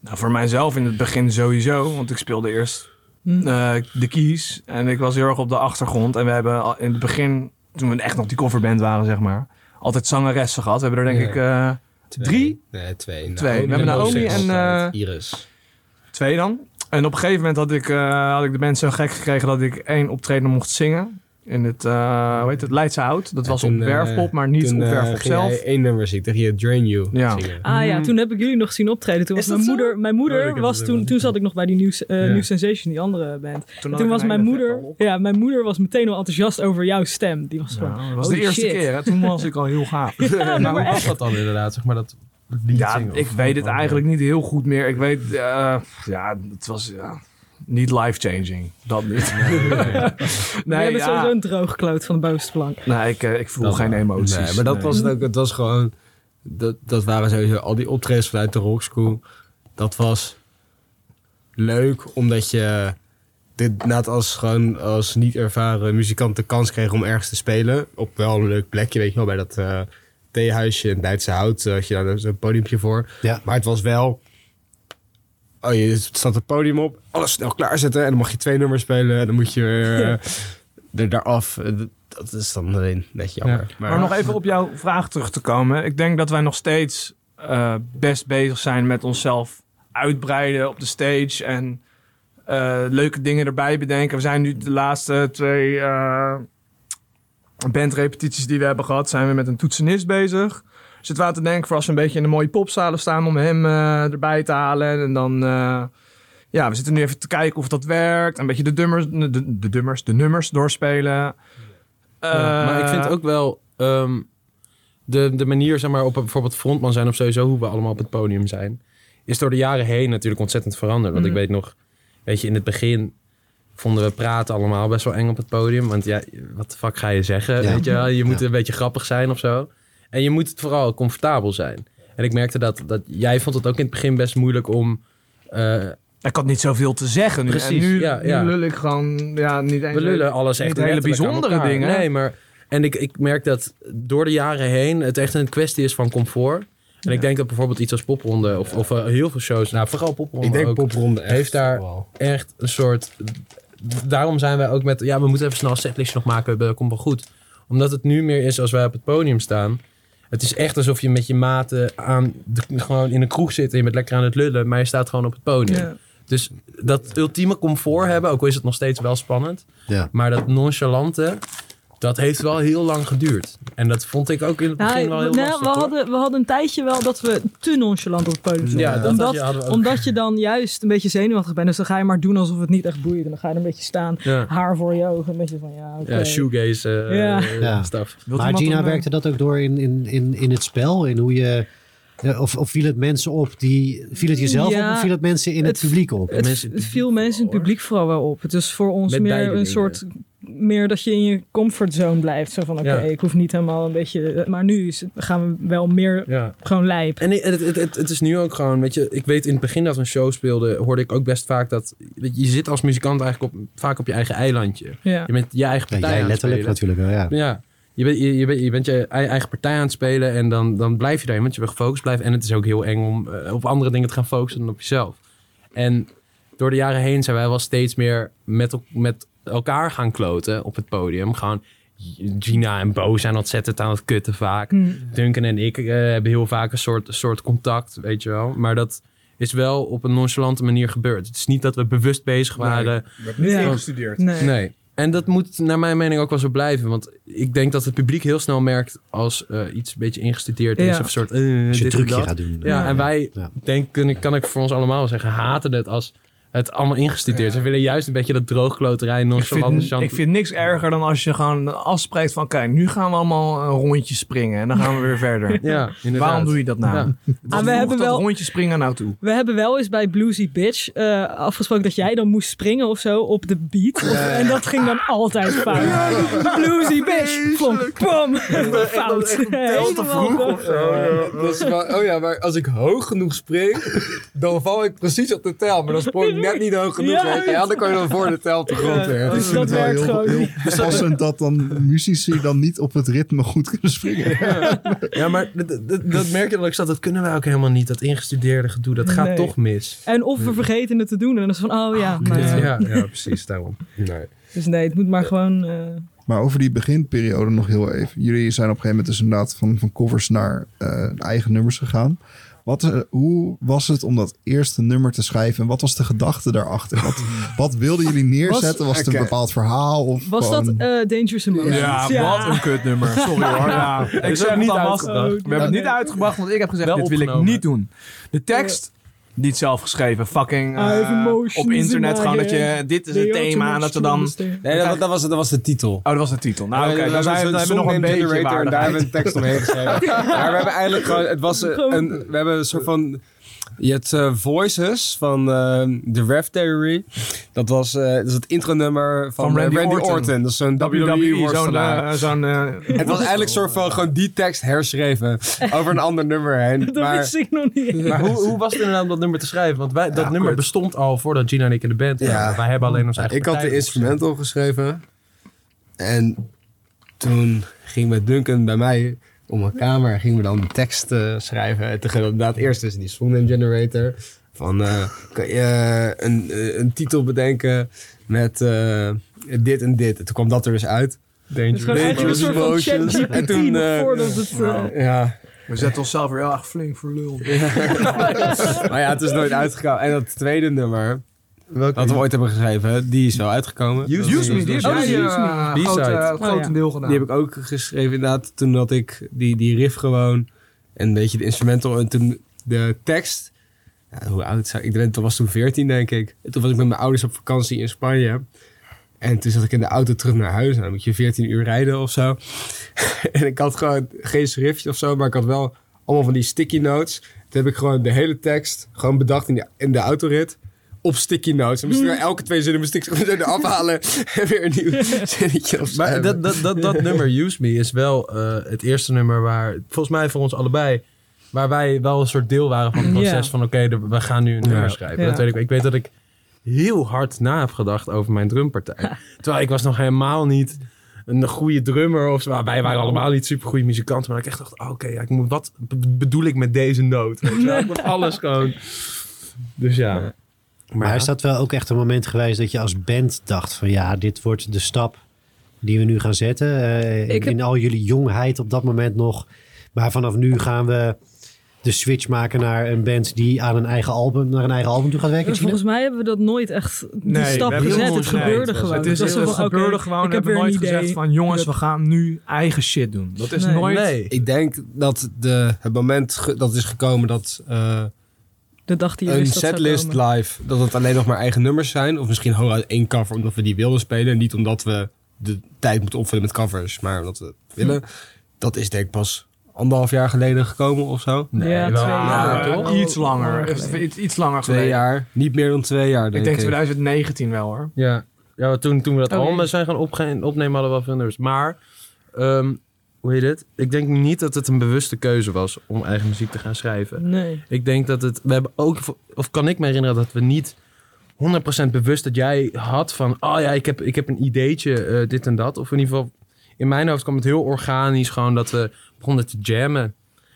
Nou, voor mijzelf in het begin sowieso. Want ik speelde eerst Hm. eh, de keys. En ik was heel erg op de achtergrond. En we hebben in het begin, toen we echt nog die coverband waren, zeg maar, altijd zangeressen gehad. We hebben er denk Ja. ik eh, Drie? Nee, twee. Twee. We hebben Naomi en, eh, Iris. twee dan. En op een gegeven moment had ik, had ik de band zo gek gekregen dat ik één optreden mocht zingen. In het, eh hoe heet het, Leidse Hout. Dat Ja, was toen, op Werfpop, maar niet Toen op eh, Werfpop zelf. één nummer zingen. Tegen je Drain You Ja. zingen. Ah ja, toen heb ik jullie nog zien optreden. Toen was mijn zo? moeder, mijn Oh, moeder heb was toen, toen zat ik nog bij die New, eh, Ja. New Sensation, die andere band. toen was mijn moeder, ja, mijn moeder was meteen al enthousiast over jouw stem. Die was gewoon, dat was de eerste shit. keer. Hè? Toen was ik al heel gaaf. Ja, maar maar hoe was dat dan inderdaad, zeg maar, dat Ja, ik weet het eigenlijk niet heel goed meer. Ik weet, eh, ja, het was ja, niet life-changing. Dat niet. Nee, bent ja. sowieso een droogkloot van de bovenste plank. Nee, ik, eh, ik voel Dat geen wel. emoties. Nee, maar dat Nee. was het ook. Het was gewoon... Dat, dat waren sowieso al die optredens vanuit de rockschool. Dat was leuk, omdat je dit net als gewoon als niet ervaren muzikant de kans kreeg om ergens te spelen. Op wel een leuk plekje, weet je wel, bij dat eh, theehuisje in het Leidse Hout. eh, had je daar zo'n podiumpje voor. Ja. Maar het was wel... Oh, je staat het podium op, alles snel klaarzetten en dan mag je twee nummers spelen. En dan moet je eh, er daaraf. Eh, Dat is dan alleen net jammer. Maar nog even op jouw vraag terug te komen. Ik denk dat wij nog steeds eh, best bezig zijn met onszelf uitbreiden op de stage en leuke dingen erbij bedenken. We zijn nu de laatste twee eh, bandrepetities die we hebben gehad, zijn we met een toetsenist bezig. We aan te denken voor als we een beetje in de mooie popzalen staan om hem eh, erbij te halen. En dan, eh, ja, we zitten nu even te kijken of dat werkt. Een beetje de nummers, de, de, nummers, de nummers doorspelen. Ja, maar ik vind Eh, ook wel ehm, de, de manier, zeg maar, op bijvoorbeeld frontman zijn of sowieso hoe we allemaal op het podium zijn, is door de jaren heen natuurlijk ontzettend veranderd. Want Mhm. ik weet nog, weet je, in het begin vonden we praten allemaal best wel eng op het podium. Want ja, wat de fuck ga je zeggen? Ja. Weet je, wel? je moet Ja. een beetje grappig zijn of zo. En je moet het vooral comfortabel zijn. En ik merkte dat, dat jij vond het ook in het begin best moeilijk om... eh, Ik had niet zoveel te zeggen nu. Precies, en nu, ja, ja. nu lul ik gewoon ja, niet eens... We lullen alles echt hele bijzondere dingen. Nee, maar... En ik, ik merk dat door de jaren heen het echt een kwestie is van comfort. En ik denk dat bijvoorbeeld iets als popronde of, of eh, heel veel shows... Nou, vooral popronde Ik denk ook, popronde echt heeft daar- echt een soort... Daarom zijn wij ook met... Ja, we moeten even snel een setlistje nog maken. Dat komt wel goed. Omdat het nu meer is als wij op het podium staan. Het is echt alsof je met je maten aan de, gewoon in een kroeg zit... en je bent lekker aan het lullen, maar je staat gewoon op het podium. Ja. Dus dat ultieme comfort hebben, ook al is het nog steeds wel spannend... Ja. Maar dat nonchalante, dat heeft wel heel lang geduurd. En dat vond ik ook in het begin Nou, wel heel nou, lastig. we, hoor. hadden, we hadden een tijdje wel dat we te nonchalant op het podium stonden. Ja, omdat, je- omdat je dan juist een beetje zenuwachtig bent. Dus dan ga je maar doen alsof het niet echt boeit. En dan ga je er een beetje staan. Ja, Haar voor je ogen. Een beetje van ja, oké. ja shoegaze eh, Ja. eh, Ja. stuff. Wilt maar Gina, eh, werkte dat ook door in, in, in, in het spel? In hoe je, ja, of, of viel het mensen op die... Viel het jezelf Ja, op of viel het mensen in het, het- publiek op? Het, mensen het het viel mensen in het publiek vooral wel op. Het is voor ons Met meer een dingen. soort... Meer dat je in je comfortzone blijft. Zo van, oké, Ja. ik hoef niet helemaal een beetje... Maar nu is het, gaan we wel meer Ja. gewoon lijp. En het, het, het, het is nu ook gewoon, weet je, ik weet in het begin dat we een show speelden, hoorde ik ook best vaak dat, weet je, je zit als muzikant eigenlijk op, vaak op je eigen eilandje. Ja. Je bent je eigen Ja, partij jij aan het letterlijk spelen. natuurlijk wel, ja. Ja, je bent je, je, bent, je bent je ei- eigen partij aan het spelen en dan, dan blijf je daarin, want je wil gefocust blijven. En het is ook heel eng om eh, op andere dingen te gaan focussen dan op jezelf. En door de jaren heen zijn wij wel steeds meer met, met elkaar gaan kloten op het podium. Gewoon Gina en Bo zijn ontzettend aan het kutten vaak. Hm. Duncan en ik eh, hebben heel vaak een soort, soort contact, weet je wel. Maar dat is wel op een nonchalante manier gebeurd. Het is niet dat we bewust bezig waren. niet Ja. ingestudeerd. Nee. Nee. En dat moet naar mijn mening ook wel zo blijven. Want ik denk dat het publiek heel snel merkt als eh, iets een beetje ingestudeerd is. Of een soort... eh, Als je dit trucje gaat doen. Ja, en wij, Ja. denk, kan, ik, kan ik voor ons allemaal wel zeggen, haten het als het allemaal ingestudeerd. Ze willen juist een beetje dat droogkloterij Ik nonchalant. vind, ik vind niks erger dan als je gewoon afspreekt van... Kijk, nu gaan we allemaal een rondje springen en dan gaan we weer verder. Ja, inderdaad. Waarom doe je dat nou? Ja. Ah, we hebben wel- rondje springen nou toe? We hebben wel eens bij Bluesy Bitch eh, afgesproken dat jij dan moest springen of zo op de beat. Of- En dat ging dan altijd fout. Bluesy Bitch, plonk, pom, fout. Is wel- oh ja, maar als ik hoog genoeg spring, dan val ik precies op de tel. Maar dan sprong ik net niet hoog genoeg. Ja, weet je. Ja, dan kan je dan voor de tel op de grond Ja, dus Ik vind dat het wel werkt heel, gewoon heel niet. passend dat dan muzici dan niet op het ritme goed kunnen springen. Ja, maar dat, merk je dat ik zat. Dat kunnen wij ook helemaal niet. Dat ingestudeerde gedoe, dat gaat Nee. toch mis. En of we vergeten het te doen. En dan is het van, oh ja. Maar, Ja, ja, precies. Daarom. Nee. Dus nee, het moet maar gewoon... eh, Maar over die beginperiode nog heel even. Jullie zijn op een gegeven moment dus inderdaad van, van covers naar eh, eigen nummers gegaan. Wat, eh, hoe was het om dat eerste nummer te schrijven? En wat was de gedachte daarachter? Wat, wat wilden jullie neerzetten? Was, het een bepaald verhaal? Of was dat eh, Dangerous Emotions? Ja, wat een kutnummer. Sorry hoor. Ja. Ik niet het alvast. uitgebracht. We hebben het niet uitgebracht, want ik heb gezegd, Wel dit wil ik niet doen. De tekst, niet zelf geschreven. Fucking I have eh, emotions op internet gewoon dat je, dit is het thema. En dat ze to dan... Nee, dat, dat, was, dat was de titel. Oh, dat was de titel. Nou, oké, Ja, dan zijn hebben we nog een beetje generator en daar hebben we een tekst omheen geschreven. maar we hebben eigenlijk gewoon, het was een, we hebben een soort van, je hebt eh, Voices van eh The Rev Theory. Dat was, eh, dat is het intronummer van, Van Randy Randy, Orton. Orton. Dat is zo'n WWE, zo'n... Eh, het was eigenlijk een soort van gewoon die tekst herschreven over een ander nummer heen. Dat maar, wist ik nog niet. Maar hoe, hoe was het inderdaad om dat nummer te schrijven? Want wij, dat nummer kut. bestond al voordat Gina en ik in de band waren. Ja. Wij hebben alleen ons eigen ik had de instrumental geschreven. En toen ging met Duncan bij mij om een kamer en gingen we dan de tekst eh, schrijven. En toen inderdaad eerst dus die song name generator. Van, eh, kan je eh, een, een titel bedenken met eh, dit en dit. En toen kwam dat er dus uit. Dus een soort van Emotions. En toen, eh, voordat het... eh, Ja, We zetten onszelf weer heel erg flink voor lul. maar ja, het is nooit uitgekomen. En dat tweede nummer, dat we ooit hebben geschreven, die is wel uitgekomen. Use Me, die heb Oh, Use eh, Me. groot, eh, B-side. grotendeel gedaan. Die heb ik ook geschreven inderdaad. Toen had ik die, die riff gewoon. En een beetje de instrumental. En toen de tekst. Ja, hoe oud zou ik? Ik denk, dat was toen 14 denk ik. En toen was ik met mijn ouders op vakantie in Spanje. En toen zat ik in de auto terug naar huis. Nou, dan moet je 14 uur rijden of zo. en ik had gewoon geen schriftje of zo. Maar ik had wel allemaal van die sticky notes. Toen heb ik gewoon de hele tekst gewoon bedacht in de, in de autorit. Op sticky notes. Dan moest ik elke twee zinnen moest ik ze gewoon eraf halen. En weer een nieuw zinnetje of zo. Maar dat, dat, dat, dat nummer, Use Me, is wel eh, het eerste nummer waar, volgens mij voor ons allebei, waar wij wel een soort deel waren van het proces van oké, we gaan nu een nummer schrijven. Ja. Dat weet ik. Ik weet dat ik heel hard na heb gedacht over mijn drumpartij. Terwijl ik was nog helemaal niet een goede drummer of zo. Wij waren allemaal niet super goede muzikanten. Maar ik echt dacht, oh, oké, ja, ik moet, wat be- bedoel ik met deze noot? Weet je wel? Ik moet alles gewoon... Dus ja. Maar is dat wel ook echt een moment geweest dat je als band dacht van ja, dit wordt de stap die we nu gaan zetten? Eh, In al jullie jongheid op dat moment nog. Maar vanaf nu gaan we de switch maken naar een band die aan een eigen album, naar een eigen album toe gaat werken. Gina? Volgens mij hebben we dat nooit echt die Nee, stap gezet. heel Het gebeurde nee, gewoon. Het, is, het oké, gebeurde gewoon. Ik We heb nooit idee. gezegd van jongens, we gaan nu eigen shit doen. Dat is Nee. nooit... Nee. Ik denk dat de, het moment ge- dat is gekomen dat eh, De dag die je een wist dat zou setlist komen. live, dat het alleen nog maar eigen nummers zijn. Of misschien hooguit één cover omdat we die wilden spelen. En niet omdat we de tijd moeten opvullen met covers, maar omdat we het willen. Dat is denk ik pas anderhalf jaar geleden gekomen of zo. Nee, Ja, wel. twee jaar. Ja, toch? iets langer. Iets, iets, langer Twee geleden. jaar, niet meer dan twee jaar Ik denk denk ik. 2019 wel hoor. Ja, ja toen, toen we dat Oh, album ja. zijn gaan opnemen, hadden we wel veel nummers. Maar, ehm, hoe heet het? Ik denk niet dat het een bewuste keuze was om eigen muziek te gaan schrijven. Nee. Ik denk dat het, we hebben ook, of kan ik me herinneren dat we niet 100% bewust dat jij had van, oh ja, ik heb, ik heb een ideetje, eh, dit en dat. Of in ieder geval, in mijn hoofd kwam het heel organisch, gewoon dat we begonnen te jammen.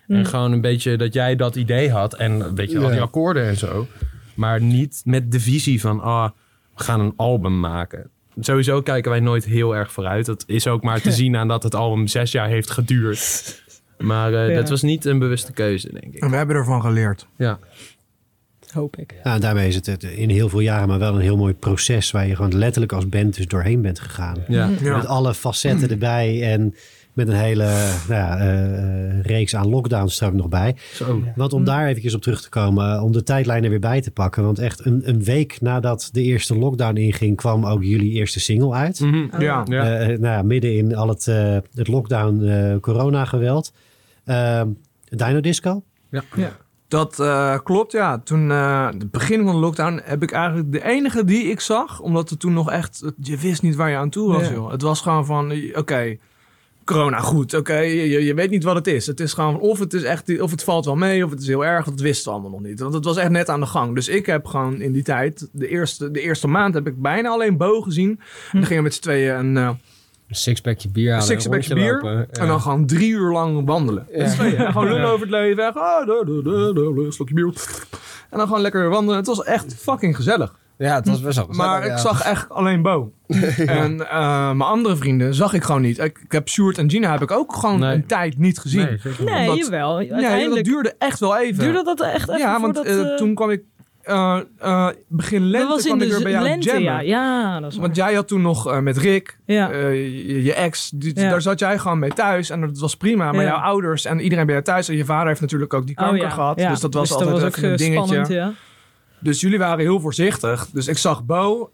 En Mm. gewoon een beetje dat jij dat idee had en weet je, al die akkoorden en zo. Maar niet met de visie van, ah, we gaan een album maken. Sowieso kijken wij nooit heel erg vooruit. Dat is ook maar te zien aan dat het album zes jaar heeft geduurd. Maar eh, Ja. dat was niet een bewuste keuze, denk ik. En we hebben ervan geleerd. Ja. Hoop ik. Ja, en daarmee is het in heel veel jaren maar wel een heel mooi proces waar je gewoon letterlijk als band dus doorheen bent gegaan. Ja. Ja. Met alle facetten erbij en met een hele nou ja, eh, reeks aan lockdowns er ook nog bij. Zo. Want om daar even op terug te komen, eh, om de tijdlijn er weer bij te pakken. Want echt een, een week nadat de eerste lockdown inging, kwam ook jullie eerste single uit. Mhm. Ja. Ja. Eh, nou ja, midden in al het, eh, het lockdown eh, corona geweld. Dino Disco. Dat eh, klopt, ja. Toen, eh, het begin van de lockdown, heb ik eigenlijk de enige die ik zag. Omdat het toen nog echt, je wist niet waar je aan toe was, Ja. joh. Het was gewoon van, eh, oké, corona, goed, oké. je, je weet niet wat het is. Het is gewoon, of het is echt, of het valt wel mee, of het is heel erg. Dat wisten we allemaal nog niet. Want het was echt net aan de gang. Dus ik heb gewoon in die tijd, de eerste, de eerste maand, heb ik bijna alleen Bo gezien. En dan gingen we met z'n tweeën een... eh, Een sixpackje bier halen. Een sixpackje bier. lopen. Ja. En dan gewoon drie uur lang wandelen. Ja. Gewoon lullen Ja. over het leven. Ah, da, da, da, da, da, slokje bier. En dan gewoon lekker wandelen. Het was echt fucking gezellig. Ja, het was best wel gezellig, Maar ja. ik zag echt alleen Bo. En eh, mijn andere vrienden zag ik gewoon niet. Ik, ik heb Sjoerd en Gina heb ik ook gewoon Nee. een tijd niet gezien. Nee, zeker niet. Nee, Omdat- jawel. Nee, dat Uiteindelijk duurde echt wel even. duurde dat echt even ja, want voordat... eh, eh, toen kwam ik... eh, eh, begin dat lente was in kwam ik bij jou lente, jammen. ja. Ja, dat is waar. Want jij had toen nog eh, met Rick, Ja. eh, je, je ex, die- Ja. daar zat jij gewoon mee thuis. En dat was prima. Maar Ja. jouw ouders en iedereen bij jou thuis. En je vader heeft natuurlijk ook die kanker Oh, ja. gehad. Ja. Dus dat was Dus altijd ook even een eh, dingetje. spannend, ja. Dus jullie waren heel voorzichtig. Dus ik zag Bo.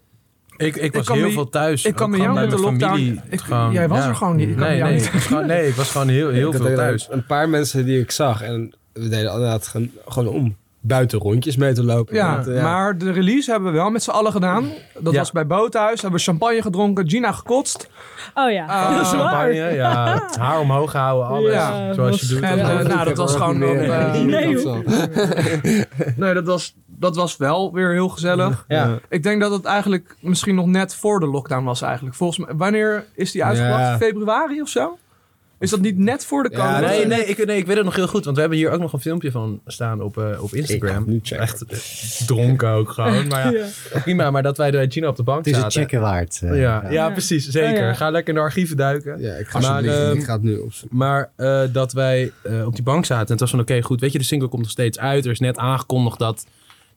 Ik, ik was heel me- veel thuis. ik kan me jou met de lockdown- familie. ik- Gewoon, jij was er gewoon niet. Ik nee, nee, niet- ik was gewoon, nee, ik was gewoon heel, heel veel thuis. Een paar mensen die ik zag. En we deden inderdaad gewoon om buiten rondjes mee te lopen. Ja, Want, eh, maar de release hebben we wel met z'n allen gedaan. Dat Ja. was bij Bo thuis. Hebben we champagne gedronken. Gina gekotst. Oh ja, Ah, dat is waar. Champagne, ja. Haar omhoog houden, alles. Ja, zoals je doet. En, Ja, eh, dat nou, dat was gewoon... op, eh, Nee, dat nee, was, dat was wel weer heel gezellig. Ja. Ik denk dat het eigenlijk misschien nog net voor de lockdown was eigenlijk. Volgens mij, wanneer is die uitgebracht? Ja. Februari of zo? Is dat niet net voor de Ja, COVID? Nee, nee ik, nee, ik weet het nog heel goed. Want we hebben hier ook nog een filmpje van staan op, eh, op Instagram. nu checken. Echt dronken ook gewoon. Maar ja, prima. Maar dat wij bij Gina op de bank Het is het zaten. checken waard. eh, Ja, ja, Ja. precies. Zeker. Oh, ja. Ga lekker in de archieven duiken. Ja, ik ga, Maar, ehm, ik ga het nu opzoeken. Maar eh, dat wij eh, op die bank zaten. En het was van oké, goed. Weet je, de single komt nog steeds uit. Er is net aangekondigd dat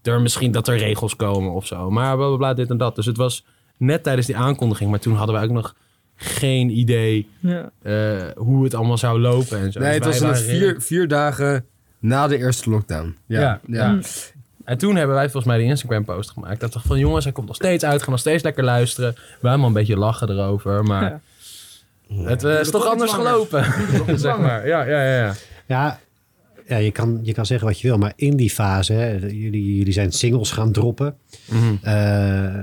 er misschien dat er regels komen of zo. Maar bla bla bla, dit en dat. Dus het was net tijdens die aankondiging. Maar toen hadden we ook nog geen idee Ja. eh, hoe het allemaal zou lopen en zo. Nee, Dus het was waren vier, vier dagen na de eerste lockdown. Ja. Ja. ja. En toen hebben wij volgens mij de Instagram post gemaakt. Dat we van jongens, hij komt nog steeds uit, gaan nog steeds lekker luisteren. We hebben een beetje lachen erover, maar Ja. het eh, is toch anders langer. gelopen. zeg maar. Ja, ja, ja. ja. Ja, je, kan, je kan zeggen wat je wil, maar in die fase, hè, jullie, jullie zijn singles gaan droppen. Mhm. Eh,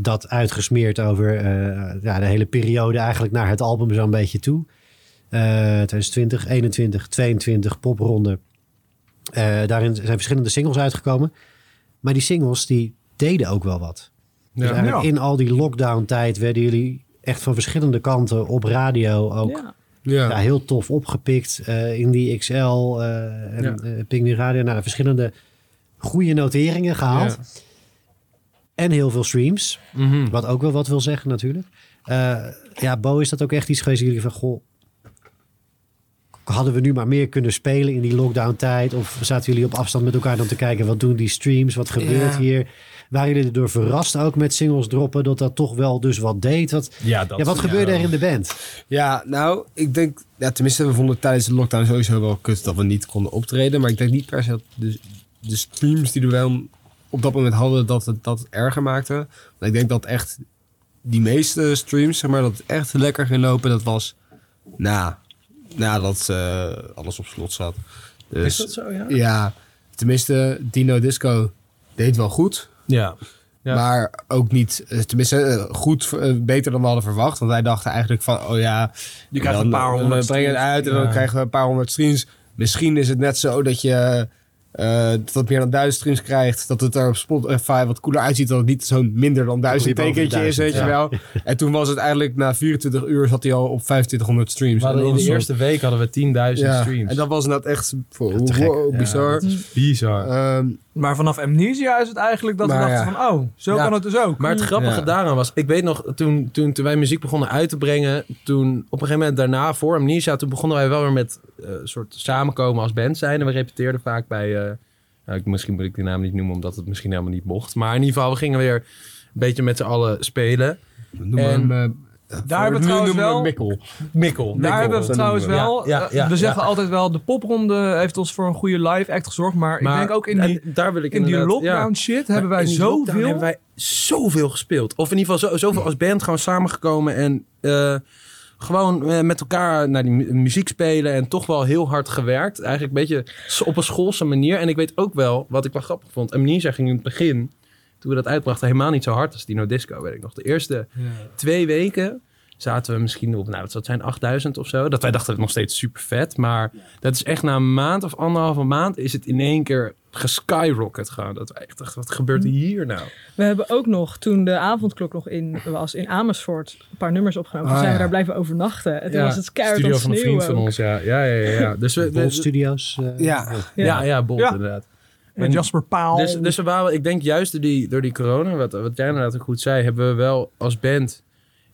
dat uitgesmeerd over eh, ja, de hele periode eigenlijk naar het album zo'n beetje toe. Eh 2020, 21, 22 popronde. Eh, daarin zijn verschillende singles uitgekomen. Maar die singles die deden ook wel wat. Dus Ja. eigenlijk Ja. in al die lockdown tijd werden jullie echt van verschillende kanten op radio ook Ja. Ja. ja, heel tof opgepikt. eh, in die XL eh en Ja. Pingwin Radio. Nou, verschillende goede noteringen gehaald. En heel veel streams. Mhm. Wat ook wel wat wil zeggen natuurlijk. Ja, Bo, is dat ook echt iets geweest? Jullie van, goh, hadden we nu maar meer kunnen spelen in die lockdown tijd? Of zaten jullie op afstand met elkaar dan te kijken, wat doen die streams? Wat gebeurt Ja. hier? Waren jullie erdoor verrast ook met singles droppen? Dat dat toch wel dus wat deed? Wat, Ja, dat, ja, wat gebeurde er in de band? Ja, nou, ik denk... Ja, tenminste, we vonden tijdens de lockdown sowieso wel kut dat we niet konden optreden. Maar ik denk niet per se dat de, de streams die we wel op dat moment hadden, dat het, dat erger maakte. Maar ik denk dat echt die meeste streams, zeg maar, dat het echt lekker ging lopen, dat was na, nadat eh, alles op slot zat. Dus, Is dat zo, ja? Ja, tenminste, Dino Disco deed wel goed. Ja. Ja. Maar ook niet, eh, tenminste, eh, goed, eh, beter dan we hadden verwacht. Want wij dachten eigenlijk van, oh ja, Je krijgt dan, een paar we honderd brengen het streams. uit en dan krijgen we een paar honderd streams. Misschien is het net zo dat je eh, dat het meer dan duizend streams krijgt. Dat het er op Spotify wat cooler uitziet. Dat het niet zo'n minder dan duizend tekentje is, weet je wel. En toen was het eigenlijk na 24 uur zat hij al op 2500 streams. We En in de eerste week hadden we 10.000 ja, streams. En dat was inderdaad echt voor, wow, bizar. bizar. Ehm, Maar vanaf Amnesia is het eigenlijk dat Maar we dachten ja. van... Oh, zo Ja. kan het dus ook. Maar het grappige Ja. daaraan was, ik weet nog, toen, toen, toen wij muziek begonnen uit te brengen, toen op een gegeven moment daarna, voor Amnesia, toen begonnen wij wel weer met eh, een soort samenkomen als band zijn. En we repeteerden vaak bij, eh, nou, ik- misschien moet ik die naam niet noemen, omdat het misschien helemaal niet mocht. Maar in ieder geval, we gingen weer een beetje met z'n allen spelen. noem En- hem, eh, Daar hebben we trouwens wel... Mikkel. Mikkel. Daar hebben we trouwens wel. Ja, ja, eh, ja, we zeggen ja. altijd wel, de popronde heeft ons voor een goede live act gezorgd. Maar, Maar ik denk ook in die, daar wil ik in die lockdown ja. shit hebben wij zoveel. hebben wij zoveel gespeeld. Of in ieder geval zo, zoveel als band gewoon samengekomen en eh, gewoon eh, met elkaar naar die mu- muziek spelen en toch wel heel hard gewerkt. Eigenlijk een beetje op een schoolse manier. En ik weet ook wel, wat ik wel grappig vond, Amnesia ging in het begin, toen we dat uitbrachten, helemaal niet zo hard als Dino Disco, weet ik nog. De eerste twee weken zaten we misschien op, nou, het zijn, 8000 of zo. Dat wij dachten het nog steeds super vet. Maar dat is echt na een maand of anderhalve maand is het in één keer geskyrocket gaan. Dat wij echt dachten, wat gebeurt hier nou? We hebben ook nog, toen de avondklok nog in was, in Amersfoort, een paar nummers opgenomen. Toen Ah, zijn we daar blijven overnachten. En toen Ja, was het keihard studio van een het vriend van ons, ja. Ja, ja, ja. ja. Dus we, Bol we- Studios. eh, Ja. ja, ja, Bolt Ja. inderdaad. Met En- Jasper Paal. Dus, dus we waren, ik denk juist door die, door die corona, wat, wat jij inderdaad ook goed zei, hebben we wel als band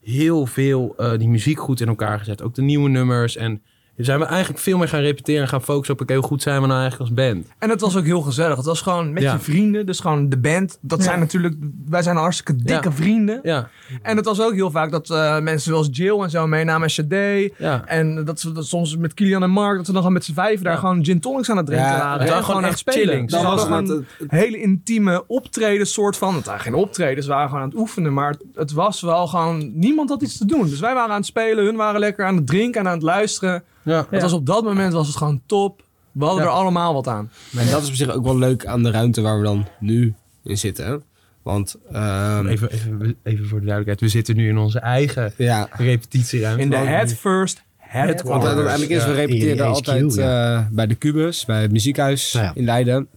heel veel eh, die muziek goed in elkaar gezet. Ook de nieuwe nummers. En zijn we eigenlijk veel meer gaan repeteren en gaan focussen op, oké, hoe goed zijn we nou eigenlijk als band? En het was ook heel gezellig. Het was gewoon met Ja. je vrienden. Dus gewoon de band. Dat Ja. zijn natuurlijk... Wij zijn hartstikke dikke Ja. vrienden. Ja, En het was ook heel vaak dat eh, mensen zoals Jill en zo meenamen. Shade. ja. En dat ze dat soms met Kilian en Mark... dat we dan gewoon met z'n vijven daar gewoon gin tonics aan het drinken Ja, waren. En gewoon echt spelen. Ze Dat was gewoon het. hele intieme optreden soort van. Het waren geen optredens, we waren gewoon aan het oefenen. Maar het, het was wel gewoon... Niemand had iets te doen. Dus wij waren aan het spelen. Hun waren lekker aan het drinken en aan het luisteren. Ja. Het was op dat moment was het gewoon top. We hadden Ja. er allemaal wat aan. Maar dat is op zich ook wel leuk aan de ruimte waar we dan nu in zitten. hè. Want ehm, Even, even, even voor de duidelijkheid, we zitten nu in onze eigen ja, repetitieruimte. In de head first want headquarters. uiteindelijk is, we repeteerden HQ, altijd ja. eh, bij de Cubus, bij het muziekhuis Nou ja. in Leiden.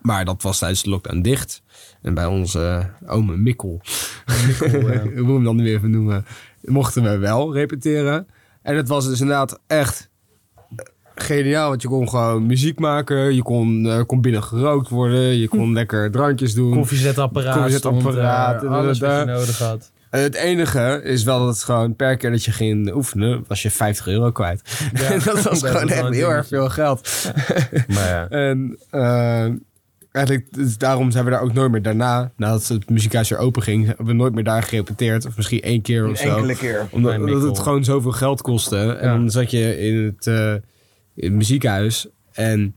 Maar dat was tijdens de lockdown dicht. En bij onze uh, ome Mikkel, hoe we hem dan nu even noemen, mochten we wel repeteren. En het was dus inderdaad echt geniaal, want je kon gewoon muziek maken. Je kon, eh, kon binnen gerookt worden. Je kon lekker drankjes doen. Koffiezetapparaat, Koffiezetapparaat, stond er, alles wat je nodig had. En het enige is wel dat het gewoon per keer dat je ging oefenen, was je 50 euro kwijt. En dat was gewoon echt heel erg veel geld. Maar ja. En eh, eigenlijk, dus daarom zijn we daar ook nooit meer daarna, nadat het muziekhuis weer open ging, hebben we nooit meer daar gerepeteerd. Of misschien één keer of zo. keer. Omdat, het gewoon zoveel geld kostte. En dan zat je in het, eh, in het muziekhuis. En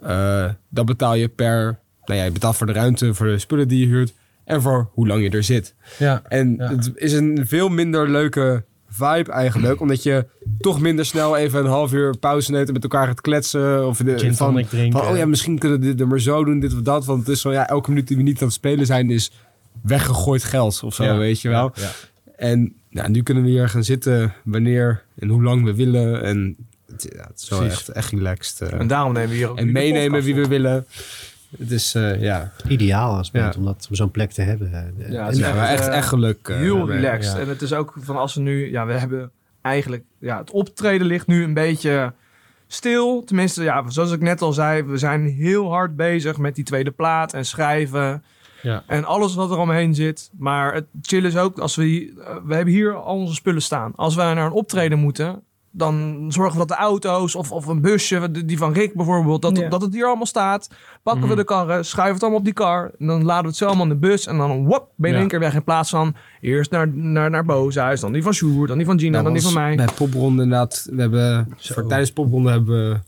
eh, dan betaal je per... Nou ja, je betaalt voor de ruimte, voor de spullen die je huurt. En voor hoe lang je er zit. Ja. En Ja. het is een veel minder leuke vibe eigenlijk. Omdat je toch minder snel even een half uur pauze neemt en met elkaar gaat kletsen. Of de, Gin van, drinken. van, oh ja, misschien kunnen we dit er maar zo doen, dit of dat. Want het is van, ja, elke minuut die we niet aan het spelen zijn is weggegooid geld of zo, Ja. weet je wel. Ja. En ja, nu kunnen we hier gaan zitten wanneer en hoe lang we willen. En het, ja, het is wel echt, echt relaxed. eh. En daarom nemen we hier ook en meenemen wie we op. willen. Het is, eh, ja, Ideaal als band Ja. om, dat, om zo'n plek te hebben. Ja, het is echt, eh, echt geluk. eh, Heel hebben. relaxed. ja. En het is ook van als we nu... Ja, we hebben eigenlijk... Ja, het optreden ligt nu een beetje stil. Tenminste, ja, zoals ik net al zei... We zijn heel hard bezig met die tweede plaat en schrijven. Ja. En alles wat er omheen zit. Maar het chill is ook als we... hier- we hebben hier al onze spullen staan. Als wij naar een optreden moeten... Dan zorgen we dat de auto's of, of een busje, die van Rick bijvoorbeeld, dat, Ja. dat het hier allemaal staat. Pakken we de karren, schuiven het allemaal op die kar. En dan laden we het zo allemaal in de bus. En dan wop, ben je Ja. één keer weg. In plaats van eerst naar, naar, naar Booshuis, dan die van Sjoerd, dan die van Gina, Dat dan die van mij. Bij popronde inderdaad. We hebben, voor, tijdens popronde hebben we,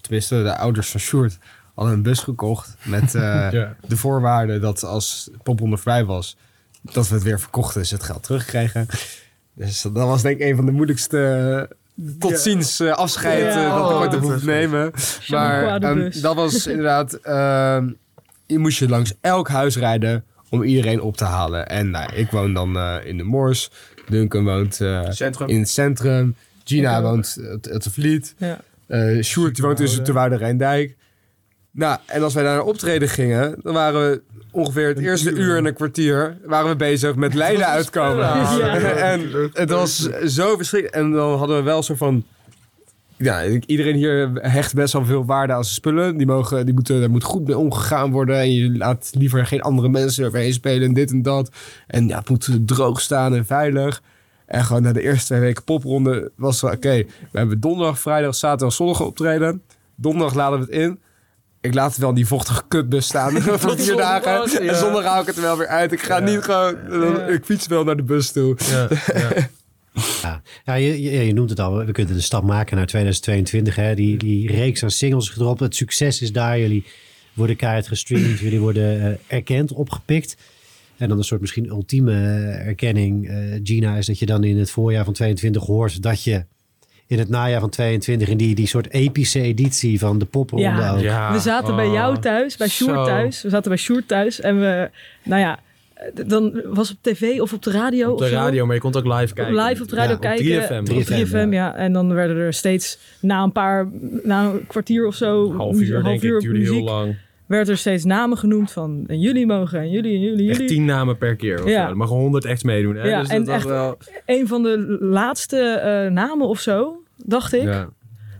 tenminste de ouders van Sjoerd, hadden een bus gekocht. Met eh, Ja. de voorwaarde dat als popronde vrij was, dat we het weer verkochten. Dus het geld terugkregen. Dus dat was denk ik een van de moeilijkste tot ziens eh, afscheid Ja. eh, dat ik Oh, ooit heb hoeven nemen. Maar ehm, dat was inderdaad... ehm, je moest je langs elk huis rijden om iedereen op te halen. En nou, ik woon dan eh, in de Moors. Duncan woont eh, Centrum. in het centrum. Gina woont het, het Vliet. Ja. Eh Sjoerd woont tussen de Woude Rijndijk. Nou, en als wij naar een optreden gingen, dan waren we ongeveer het eerste uur. en een kwartier waren we bezig met Leiden uitkomen. Ja. en het was zo verschrikkelijk. En dan hadden we wel zo van... Ja, iedereen hier hecht best wel veel waarde aan zijn spullen. Die mogen, die moeten, daar moet goed mee omgegaan worden. En je laat liever geen andere mensen eroverheen spelen en dit en dat. En ja, het moet droog staan en veilig. En gewoon na de eerste twee weken popronde was het oké. we hebben donderdag, vrijdag, zaterdag, zondag optreden. Donderdag laden we het in. Ik laat het wel in die vochtige kutbus staan voor vier dagen. En zondag hou ik het er wel weer uit. Ik ga niet gewoon... Ik fiets wel naar de bus toe. Ja, ja. Ja, ja je, je, je noemt het al. We kunnen de stap maken naar 2022. Hè. Die, die reeks aan singles gedropt. Het succes is daar. Jullie worden keihard gestreamd. Jullie worden eh, erkend, opgepikt. En dan een soort misschien ultieme eh, erkenning, eh, Gina, is dat je dan in het voorjaar van 22 hoort dat je in het najaar van 22 in die, die soort epische editie van de popronde Ja. ook. Ja. we zaten bij jou Oh, thuis, bij Sjoerd thuis. We zaten bij Sjoerd thuis en we, nou ja, dan was het op tv of op de radio Op de of zo. radio, maar je kon het ook live kijken. Live op de radio Ja, op kijken. 3FM. Op 3FM, ja. ja. En dan werden er steeds na een paar, na een kwartier of zo, Half uur, denk ik, op duurde heel muziek, lang. Werd er steeds namen genoemd van en jullie mogen en jullie en jullie, Echt jullie. tien namen per keer of Ja. zo. Er mogen honderd echt meedoen. Hè? Ja, dus en dat echt- wel... Een van de laatste eh, namen of zo, dacht ik, Ja.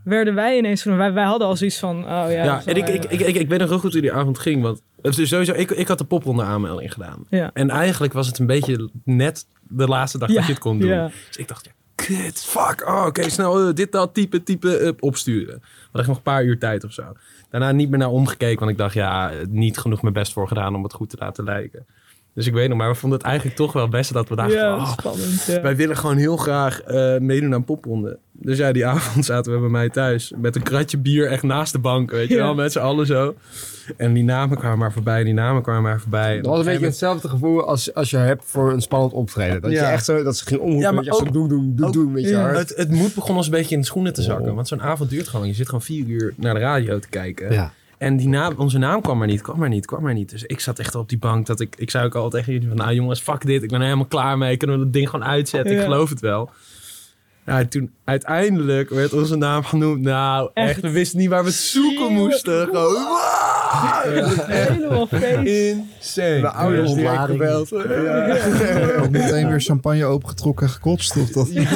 werden wij ineens van, wij, wij hadden al zoiets van, oh ja. Ja, en ik, ik, ik, ik, ik weet nog heel goed hoe die avond ging. Want is sowieso, ik, ik had de popronde aanmelding gedaan. Ja. En eigenlijk was het een beetje net de laatste dag Ja, dat je het kon doen. ja. Dus ik dacht, ja, kut, fuck. Oh, oké, snel eh, dit, dat, type, type eh, opsturen. Had ik nog een paar uur tijd of zo. Daarna niet meer naar omgekeken, want ik dacht, ja, niet genoeg mijn best voor gedaan om het goed te laten lijken. Dus ik weet nog, maar we vonden het eigenlijk toch wel best dat we dachten, ja, oh, spannend. Ja. wij willen gewoon heel graag eh, meedoen aan popronde. Dus ja, die avond zaten we bij mij thuis. Met een kratje bier echt naast de bank, weet je Ja. wel. Met z'n allen zo. En die namen kwamen maar voorbij, die namen kwamen maar voorbij. Dat was een beetje hetzelfde gevoel als, als je hebt voor een spannend optreden. Dat Ja. je echt zo, dat ze ging omroepen. Ja, Ja, maar maar zo doen, doen, doen, doen met je ja. hart. Het, het moed begon ons een beetje in de schoenen te zakken. Oh. Want zo'n avond duurt gewoon. Je zit gewoon vier uur naar de radio te kijken. Ja. En die naam, onze naam kwam maar niet, kwam maar niet, kwam maar niet. Dus ik zat echt op die bank. Dat ik, ik zei ook al tegen jullie van, nou jongens, fuck dit. Ik ben er helemaal klaar mee. Kunnen we dat ding gewoon uitzetten? Ik geloof het wel. Ja, toen uiteindelijk werd onze naam genoemd. Nou, echt, Echt? we wisten niet waar we het zoeken moesten. Gewoon, Helemaal feest. insane. Mijn ouders direct gebeld. Ook meteen weer champagne opengetrokken en gekotst. Of dat... Nee,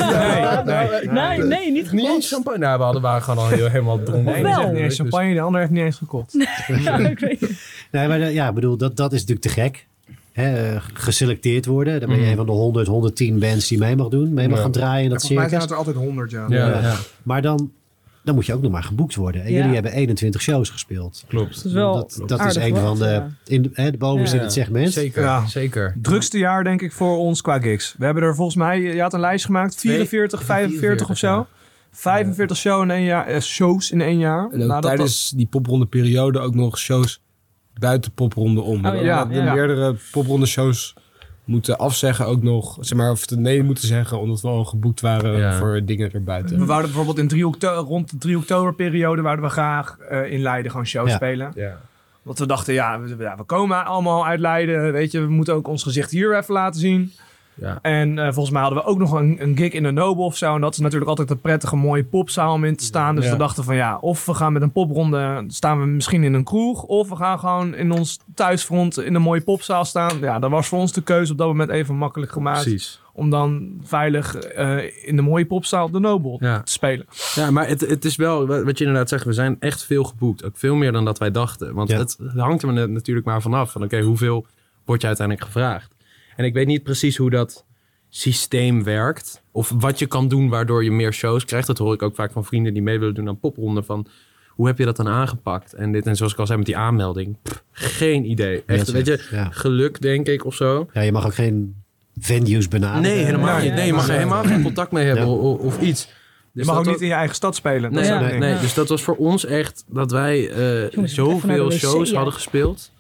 nee. Nee, nee, niet Niet gekost. eens champagne. Nou, we hadden, waren gewoon al heel, helemaal dronken. Niet eens champagne, de ander heeft niet eens gekot. Ja, ik weet het. Nee, maar ja, ik bedoel, dat, dat is natuurlijk te gek. Hè, eh, geselecteerd worden. Dan ben je Mhm. een van de 100, 110 bands die mee mag doen. Mee mag Ja. gaan draaien in dat Volgens mij zijn circus. het er altijd honderd, ja. Ja, Ja. ja. Maar dan, dan moet je ook nog maar geboekt worden. En Ja. jullie hebben 21 shows gespeeld. klopt. Dat is wel dat dat is een wat, van de, ja. in de, hè, de bovenste Ja. in het segment. Zeker, Ja. zeker. Drukste jaar denk ik voor ons qua gigs. We hebben er volgens mij, je had een lijst gemaakt, 44, 45 of zo. 45 show in één jaar, eh, shows in één jaar. En ook Nou, dat tijdens die popronde periode ook nog shows buiten popronde om. Oh, ja, ja. meerdere popronde shows moeten afzeggen ook nog. Zeg maar, of het nee moeten zeggen, omdat we al geboekt waren Ja. voor dingen erbuiten. We wouden bijvoorbeeld in 3 oktober, rond de 3 oktober periode wouden we graag eh, in Leiden gewoon shows Ja. spelen. Ja. Want we dachten, ja we, ja, we komen allemaal uit Leiden. Weet je, we moeten ook ons gezicht hier even laten zien. Ja. En eh, volgens mij hadden we ook nog een, een gig in de Noble of zo. En dat is natuurlijk altijd een prettige, mooie popzaal om in te staan. Dus Ja. we dachten van ja, of we gaan met een popronde, staan we misschien in een kroeg. Of we gaan gewoon in ons thuisfront in een mooie popzaal staan. Ja, dat was voor ons de keuze op dat moment even makkelijk gemaakt. Precies. Om dan veilig eh, in de mooie popzaal op de Noble Ja. te spelen. Ja, maar het, het is wel, wat je inderdaad zegt, we zijn echt veel geboekt. Ook veel meer dan dat wij dachten. Want het hangt er natuurlijk maar vanaf. Van oké, hoeveel word je uiteindelijk gevraagd? En ik weet niet precies hoe dat systeem werkt. Of wat je kan doen waardoor je meer shows krijgt. Dat hoor ik ook vaak van vrienden die mee willen doen aan popronden. Van hoe heb je dat dan aangepakt? En dit en zoals ik al zei met die aanmelding. pff, geen idee. Echt, weet je, ja. geluk denk ik of zo. Ja, je mag ook geen venues benaderen. Nee, helemaal Nee, niet. Nee, je mag er helemaal geen contact mee hebben Ja. of, of iets. Je Dus mag ook was- niet in je eigen stad spelen. Nee, Ja. nee, nee, dus dat was voor ons echt dat wij eh, Jongens, naar zoveel shows ja. hadden gespeeld.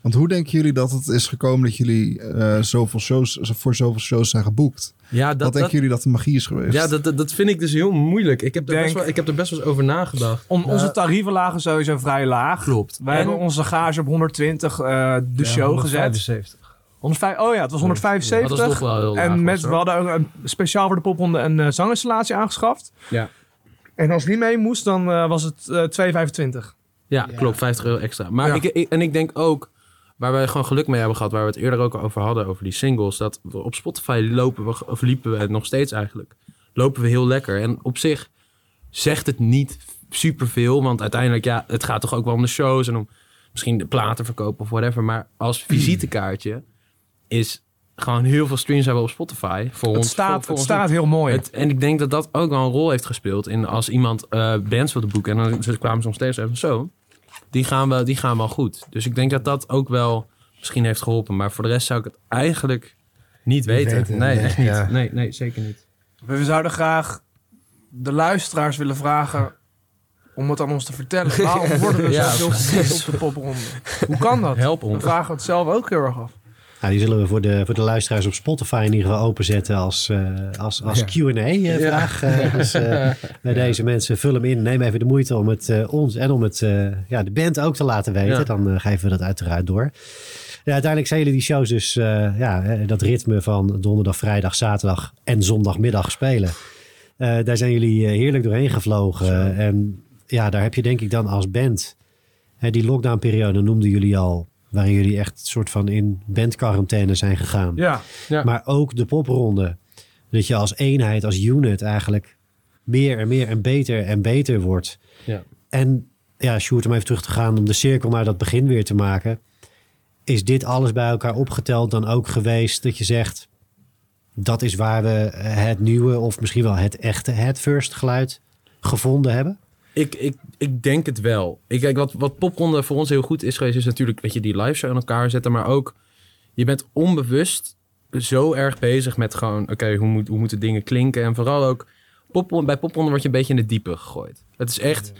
Want hoe denken jullie dat het is gekomen dat jullie eh, zoveel shows, voor zoveel shows zijn geboekt? Ja, Wat dat, denken dat, jullie dat de magie is geweest? ja dat, dat, vind ik dus heel moeilijk. Ik heb, er Denk- best wel, ik heb er best wel eens over nagedacht. Om, onze tarieven lagen sowieso vrij laag. Klopt. Wij En- hebben onze gage op 120 eh, de show gezet. 75. 105, oh ja, het was 175. dat is toch wel heel laag, En met, was, we hadden ook een, speciaal voor de popronde een eh, zanginstallatie aangeschaft. Ja. En als die mee moest, dan eh, was het eh 2,25. Ja, klopt. 50 euro extra. Maar Ja. ik, ik- en ik denk ook, waar wij gewoon geluk mee hebben gehad, waar we het eerder ook over hadden, over die singles, dat we op Spotify lopen we, of liepen we nog steeds eigenlijk, lopen we heel lekker. En op zich zegt het niet superveel, want uiteindelijk, ja, het gaat toch ook wel om de shows en om misschien de platen verkopen of whatever. Maar als visitekaartje is gewoon heel veel streams hebben we op Spotify. Voor Het ons, staat, voor, het ons staat heel mooi. het, en ik denk dat dat ook wel een rol heeft gespeeld in als iemand eh bands wilde boeken. En dan ze kwamen soms steeds even zo. Die gaan, wel, die gaan wel goed. Dus ik denk dat dat ook wel misschien heeft geholpen. Maar voor de rest zou ik het eigenlijk niet weten. weten, Nee, nee, echt niet. ja. Nee, nee, zeker niet. We zouden graag de luisteraars willen vragen om het aan ons te vertellen. Waarom worden we Ja, precies. gezien op de popronde? Hoe kan dat? Help We ons. vragen het zelf ook heel erg af. Nou, die zullen we voor de, voor de luisteraars op Spotify in ieder geval openzetten als, eh, als, als Q&A-vraag. dus eh, bij deze mensen, vul hem in. Neem even de moeite om het eh, ons en om het, eh, ja, de band ook te laten weten. Ja. Dan eh, geven we dat uiteraard door. Ja, uiteindelijk zijn jullie die shows dus eh, ja, eh, dat ritme van donderdag, vrijdag, zaterdag en zondagmiddag spelen. Eh, daar zijn jullie eh, heerlijk doorheen gevlogen. En ja, daar heb je denk ik dan als band... Hè, die lockdownperiode noemden jullie al... waarin jullie echt soort van in bandquarantaine zijn gegaan. Ja, Ja. Maar ook de popronde. Dat je als eenheid, als unit eigenlijk... meer en meer en beter en beter wordt. Ja. En ja, Sjoerd, om even terug te gaan... om de cirkel naar dat begin weer te maken... is dit alles bij elkaar opgeteld dan ook geweest... dat je zegt... dat is waar we het nieuwe... of misschien wel het echte, het first geluid gevonden hebben? Ik, ik, ik denk het wel. Ik wat, wat popronde voor ons heel goed is geweest, is natuurlijk weet je, die live show aan elkaar zetten. Maar ook, je bent onbewust zo erg bezig met gewoon, oké, hoe, moet, hoe moeten dingen klinken? En vooral ook, popronde, bij popronde word je een beetje in de diepe gegooid. Het is echt,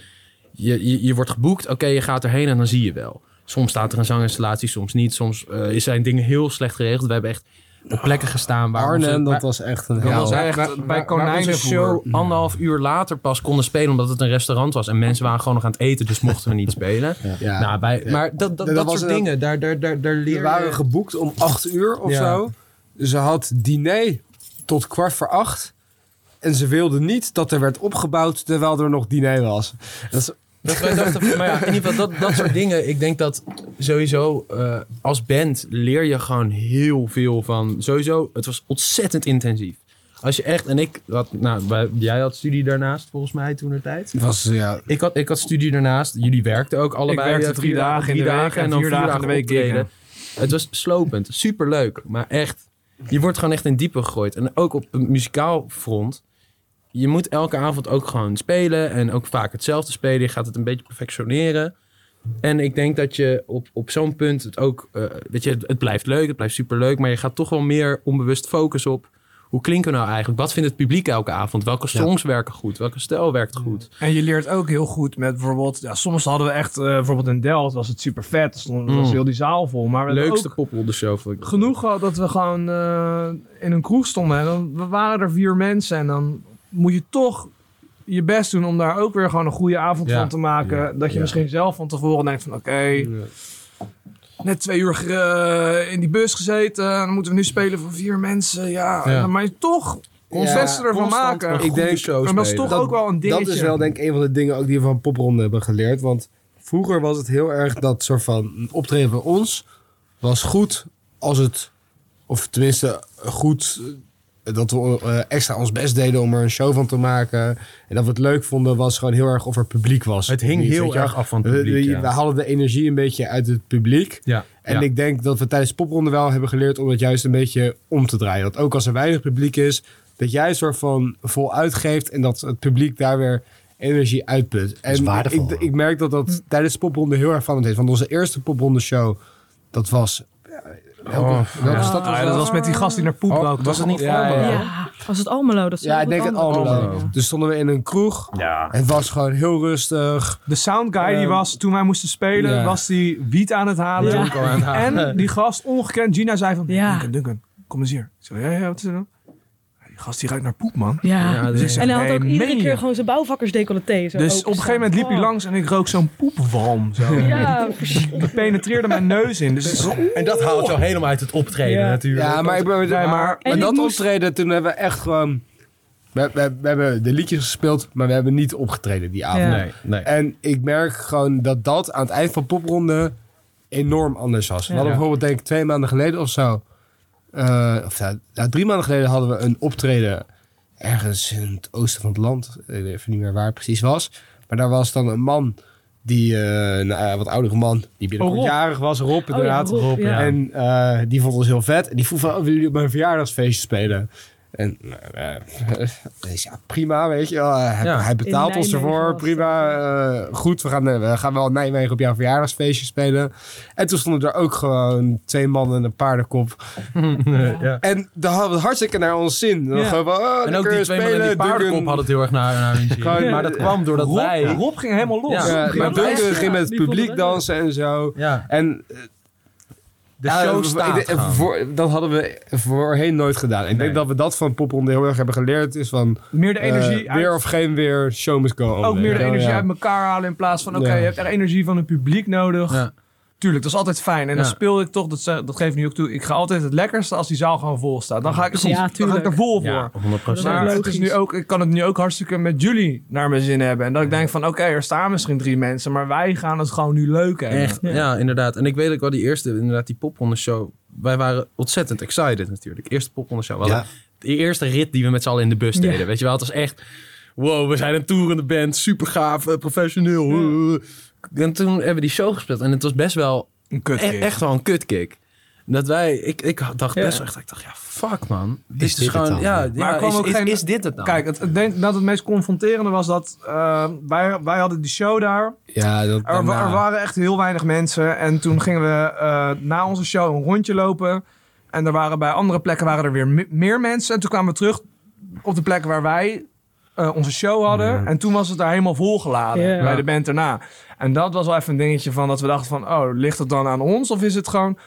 je, je, wordt geboekt, oké, je gaat erheen en dan zie je wel. Soms staat er een zanginstallatie, soms niet. Soms eh, zijn dingen heel slecht geregeld. We hebben echt op plekken gestaan waar onze- Arnhem, waar- dat was echt een dat hel. was echt waar- bij waar- onze konijnenvoer. show anderhalf uur later pas konden spelen omdat het een restaurant was. En mensen waren gewoon nog aan het eten, dus mochten we niet spelen. Ja. Nou, bij, maar dat, dat, Dat dat, was soort een- dingen, daar, daar, daar, daar leer We waren geboekt om acht uur of Ja. zo. Ze had diner tot kwart voor acht. En ze wilde niet dat er werd opgebouwd terwijl er nog diner was. Dat is, Dat wij dachten, van, maar ja, in ieder geval dat, dat soort dingen. Ik denk dat sowieso eh, als band leer je gewoon heel veel van. Sowieso, het was ontzettend intensief. Als je echt, en ik had, nou, wij- jij had studie daarnaast volgens mij toen de tijd. was, ja, Ik had, ik had studie daarnaast. Jullie werkten ook allebei. werkte eh, drie dagen in de week en vier dagen in de week optreden. Het was slopend, superleuk. Maar echt, je wordt gewoon echt in diepe gegooid. En ook op een muzikaal front. Je moet elke avond ook gewoon spelen. En ook vaak hetzelfde spelen. Je gaat het een beetje perfectioneren. En ik denk dat je op, op zo'n punt het ook... eh, weet je, het blijft leuk, het blijft superleuk. Maar je gaat toch wel meer onbewust focussen op... Hoe klinken we nou eigenlijk? Wat vindt het publiek elke avond? Welke songs werken goed? Welke stijl werkt goed? En je leert ook heel goed met bijvoorbeeld... Ja, soms hadden we echt... eh, bijvoorbeeld in Delft was het super vet. Stond, was Mm. heel die zaal vol. Maar we Leukste popronde show vond ik. genoeg dat we gewoon eh, in een kroeg stonden. En dan we waren er vier mensen. En dan moet je toch je best doen om daar ook weer gewoon een goede avond Ja. van te maken. dat je Ja. misschien zelf van tevoren denkt van... Oké, net twee uur eh, in die bus gezeten. Dan moeten we nu spelen voor vier mensen. Ja, Ja. maar je toch beste ervan maken. Ik denk- show Maar dat is spelen. toch ook wel een dingetje. dat is wel denk ik een van de dingen ook die we van popronde hebben geleerd. Want vroeger was het heel erg dat soort van optreden bij ons was goed als het, of tenminste goed, dat we eh, extra ons best deden om er een show van te maken. En dat we het leuk vonden was gewoon heel erg of er publiek was. Het hing Niet, heel erg af van het We- publiek. we, ja. we haalden de energie een beetje uit het publiek. Ja. En ja. ik denk dat we tijdens popronde wel hebben geleerd om het juist een beetje om te draaien. Dat ook als er weinig publiek is, dat jij een soort van vol uitgeeft en dat het publiek daar weer energie uitput. En waardevol. ik, ik merk dat dat tijdens de popronde heel erg van is. Want onze eerste popronde show, dat was... ja, Welke, welke stad was Ah, dat was met die gast die naar poep Oh, rook. was het niet Ja, Almelo? ja. Ja, was het Almelo? Dat Ja, ik denk het Almelo. Almelo. Dus stonden we in een kroeg. Ja. Het was gewoon heel rustig. De soundguy die Ehm, was, toen wij moesten spelen, ja. was die wiet aan het halen. Ja. Jonko aan het halen. En die gast, ongekend, Gina zei van... Ja. Duncan, Duncan, kom eens hier. Ik zei, ja, ja, wat is er dan? Die gast die ruikt naar poep, man. Ja. Ja, Dus ik zeg, En hij had nee, ook iedere keer gewoon zijn bouwvakkersdecolleté. zo Dus op een gegeven moment liep hij Oh. langs en ik rook zo'n poepwalm. Zo. Ja. Die penetreerde mijn neus in. Dus En dat haalt jou helemaal uit het optreden Ja. natuurlijk. Ja, maar, ik ben, Nee, maar- maar, dat optreden, toen hebben we echt gewoon... We, we, we hebben de liedjes gespeeld, maar we hebben niet opgetreden die avond. Ja. Nee, nee. En ik merk gewoon dat dat aan het eind van popronde enorm anders was. We hadden bijvoorbeeld denk ik twee maanden geleden of zo... eh, of drie maanden geleden hadden we een optreden ergens in het oosten van het land. Ik weet even niet meer waar het precies was. Maar daar was dan een man, die, eh, nou, wat oudere man, die binnenkort Rob. jarig was. Rob Oh ja, inderdaad. Rob, ja. En eh, die vond ons heel vet. En die vroeg van, oh, willen jullie op mijn verjaardagsfeestje spelen? En eh, dus ja, prima, weet je wel. Hij, Ja. hij betaalt ons ervoor, prima. eh, goed, we gaan, eh, we gaan wel in Nijmegen op jouw verjaardagsfeestje spelen. En toen stonden er ook gewoon twee mannen en een paardenkop. ja. En daar hadden we het hartstikke naar ons zin. Dan Ja. Gewoon van, oh, En ook die twee mannen in die spelen, paardenkop hadden het heel erg naar, naar hun zin. Maar dat kwam doordat Rob, wij... Rob ging helemaal los. Ja. Ja, Die maar Duncan ging met het publiek dansen en zo. Ja, En de Ja, show staat ik voor, Dat hadden we voorheen nooit gedaan. Ik Nee. denk dat we dat van popronde heel erg hebben geleerd. Is van Meer de energie uit- weer of geen weer, show must go on. ook meer de energie ja. uit elkaar halen in plaats van, oké, Ja. je hebt er energie van het publiek nodig. Tuurlijk, dat is altijd fijn. En dan speel ik toch, dat, dat geef ik nu ook toe, ik ga altijd het lekkerste als die zaal gewoon vol staat. Dan ga ik, er goed, Ja, dan ga ik tuurlijk. er vol voor. Ja, 100%. Dat is Maar het is nu ook, ik kan het nu ook hartstikke met jullie naar mijn zin hebben. En dat ik denk van, oké, er staan misschien drie mensen, maar wij gaan het gewoon nu leuk hebben. Echt, ja. Ja. inderdaad. En ik weet ook wel die eerste, inderdaad, die popronde show. Wij waren ontzettend excited natuurlijk. Eerste popronde show. Ja. De eerste rit die we met z'n allen in de bus Ja. deden. Weet je wel, het was echt... Wow, we zijn een toerende band. Super gaaf, eh, professioneel. En toen hebben we die show gespeeld. En het was best wel Een kut. e- echt wel een kutkick. Dat wij, ik, ik dacht Ja. best wel echt, ik dacht, ja, fuck man. Is is, dit het gewoon, dan? ja, Maar ja kwam is, ook is, geen- is dit het dan? Kijk, het, ik denk dat het meest confronterende was dat eh, wij, wij hadden die show daar. Ja, dat, Er, er waren echt heel weinig mensen. En toen gingen we eh, na onze show een rondje lopen. En er waren bij andere plekken waren er weer me- meer mensen. En toen kwamen we terug op de plek waar wij eh, onze show hadden. En toen was het daar helemaal volgeladen Ja. bij de band erna. En dat was wel even een dingetje van dat we dachten van... Oh, ligt het dan aan ons? Of is het gewoon...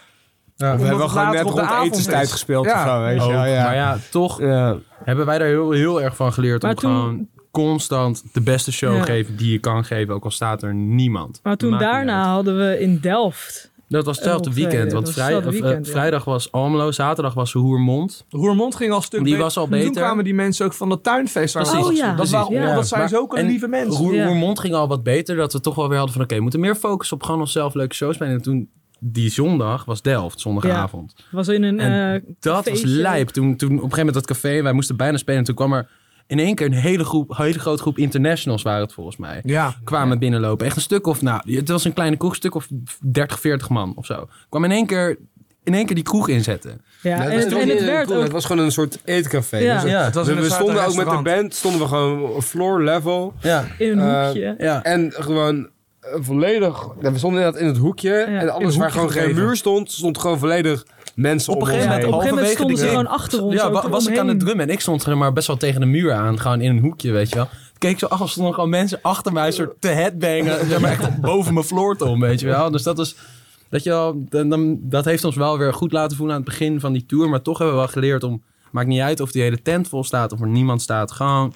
we omdat hebben gewoon net rond etenstijd is. gespeeld Ja. of zo, weet je ja. Maar ja, toch Ja. hebben wij daar heel, heel erg van geleerd Maar om toen- gewoon constant de beste show Ja. geven die je kan geven, ook al staat er niemand. Maar toen daarna hadden we in Delft. Dat was hetzelfde Een weekend, dat want was vrij, eh, ja. vrijdag was Almelo, zaterdag was Roermond. Roermond ging al een stuk Die beter. was al Toen beter. kwamen die mensen ook van het tuinfeest. Waar Precies. Oh ja, dat, precies, waren, ja. dat zijn Maar- zulke en lieve mensen. Roer, Ja. Roermond ging al wat beter, dat we toch wel weer hadden van oké, we moeten meer focussen op gewoon onszelf leuke shows spelen. En toen, die zondag, was Delft, zondagavond. Was in een En eh, Dat was lijp. Toen, toen op een gegeven moment dat café, wij moesten bijna spelen. En toen kwam er in één keer een hele, groep, hele grote groep internationals waren het volgens mij. Ja. Kwamen binnenlopen. Echt een stuk of, nou, het was een kleine kroeg, een stuk of 30, 40 man of zo. Kwam in één keer, in één keer die kroeg inzetten. Ja, Ja, en, het, en het werd Het ook... was gewoon een soort eetcafé. Ja. Dus Ja, Het was we, we stonden ook met de band, stonden we gewoon floor level. Ja. in een Eh, hoekje. Ja. En gewoon eh, volledig... we stonden inderdaad in het hoekje. en alles waar gewoon geen muur stond, stond gewoon volledig mensen Op een gegeven heen. Op een gegeven moment stonden ze gewoon achter ons. Ja, wa- was ik aan het drummen en ik stond er maar best wel tegen de muur aan. Gewoon in een hoekje, weet je wel. Keek zo af, er stonden gewoon mensen achter mij soort te headbangen. zeg maar echt boven mijn floor om, weet je wel. Dus dat is, dat je wel, dan, dan- dat heeft ons wel weer goed laten voelen aan het begin van die tour. Maar toch hebben we wel geleerd om, maakt niet uit of die hele tent vol staat of er niemand staat. Gewoon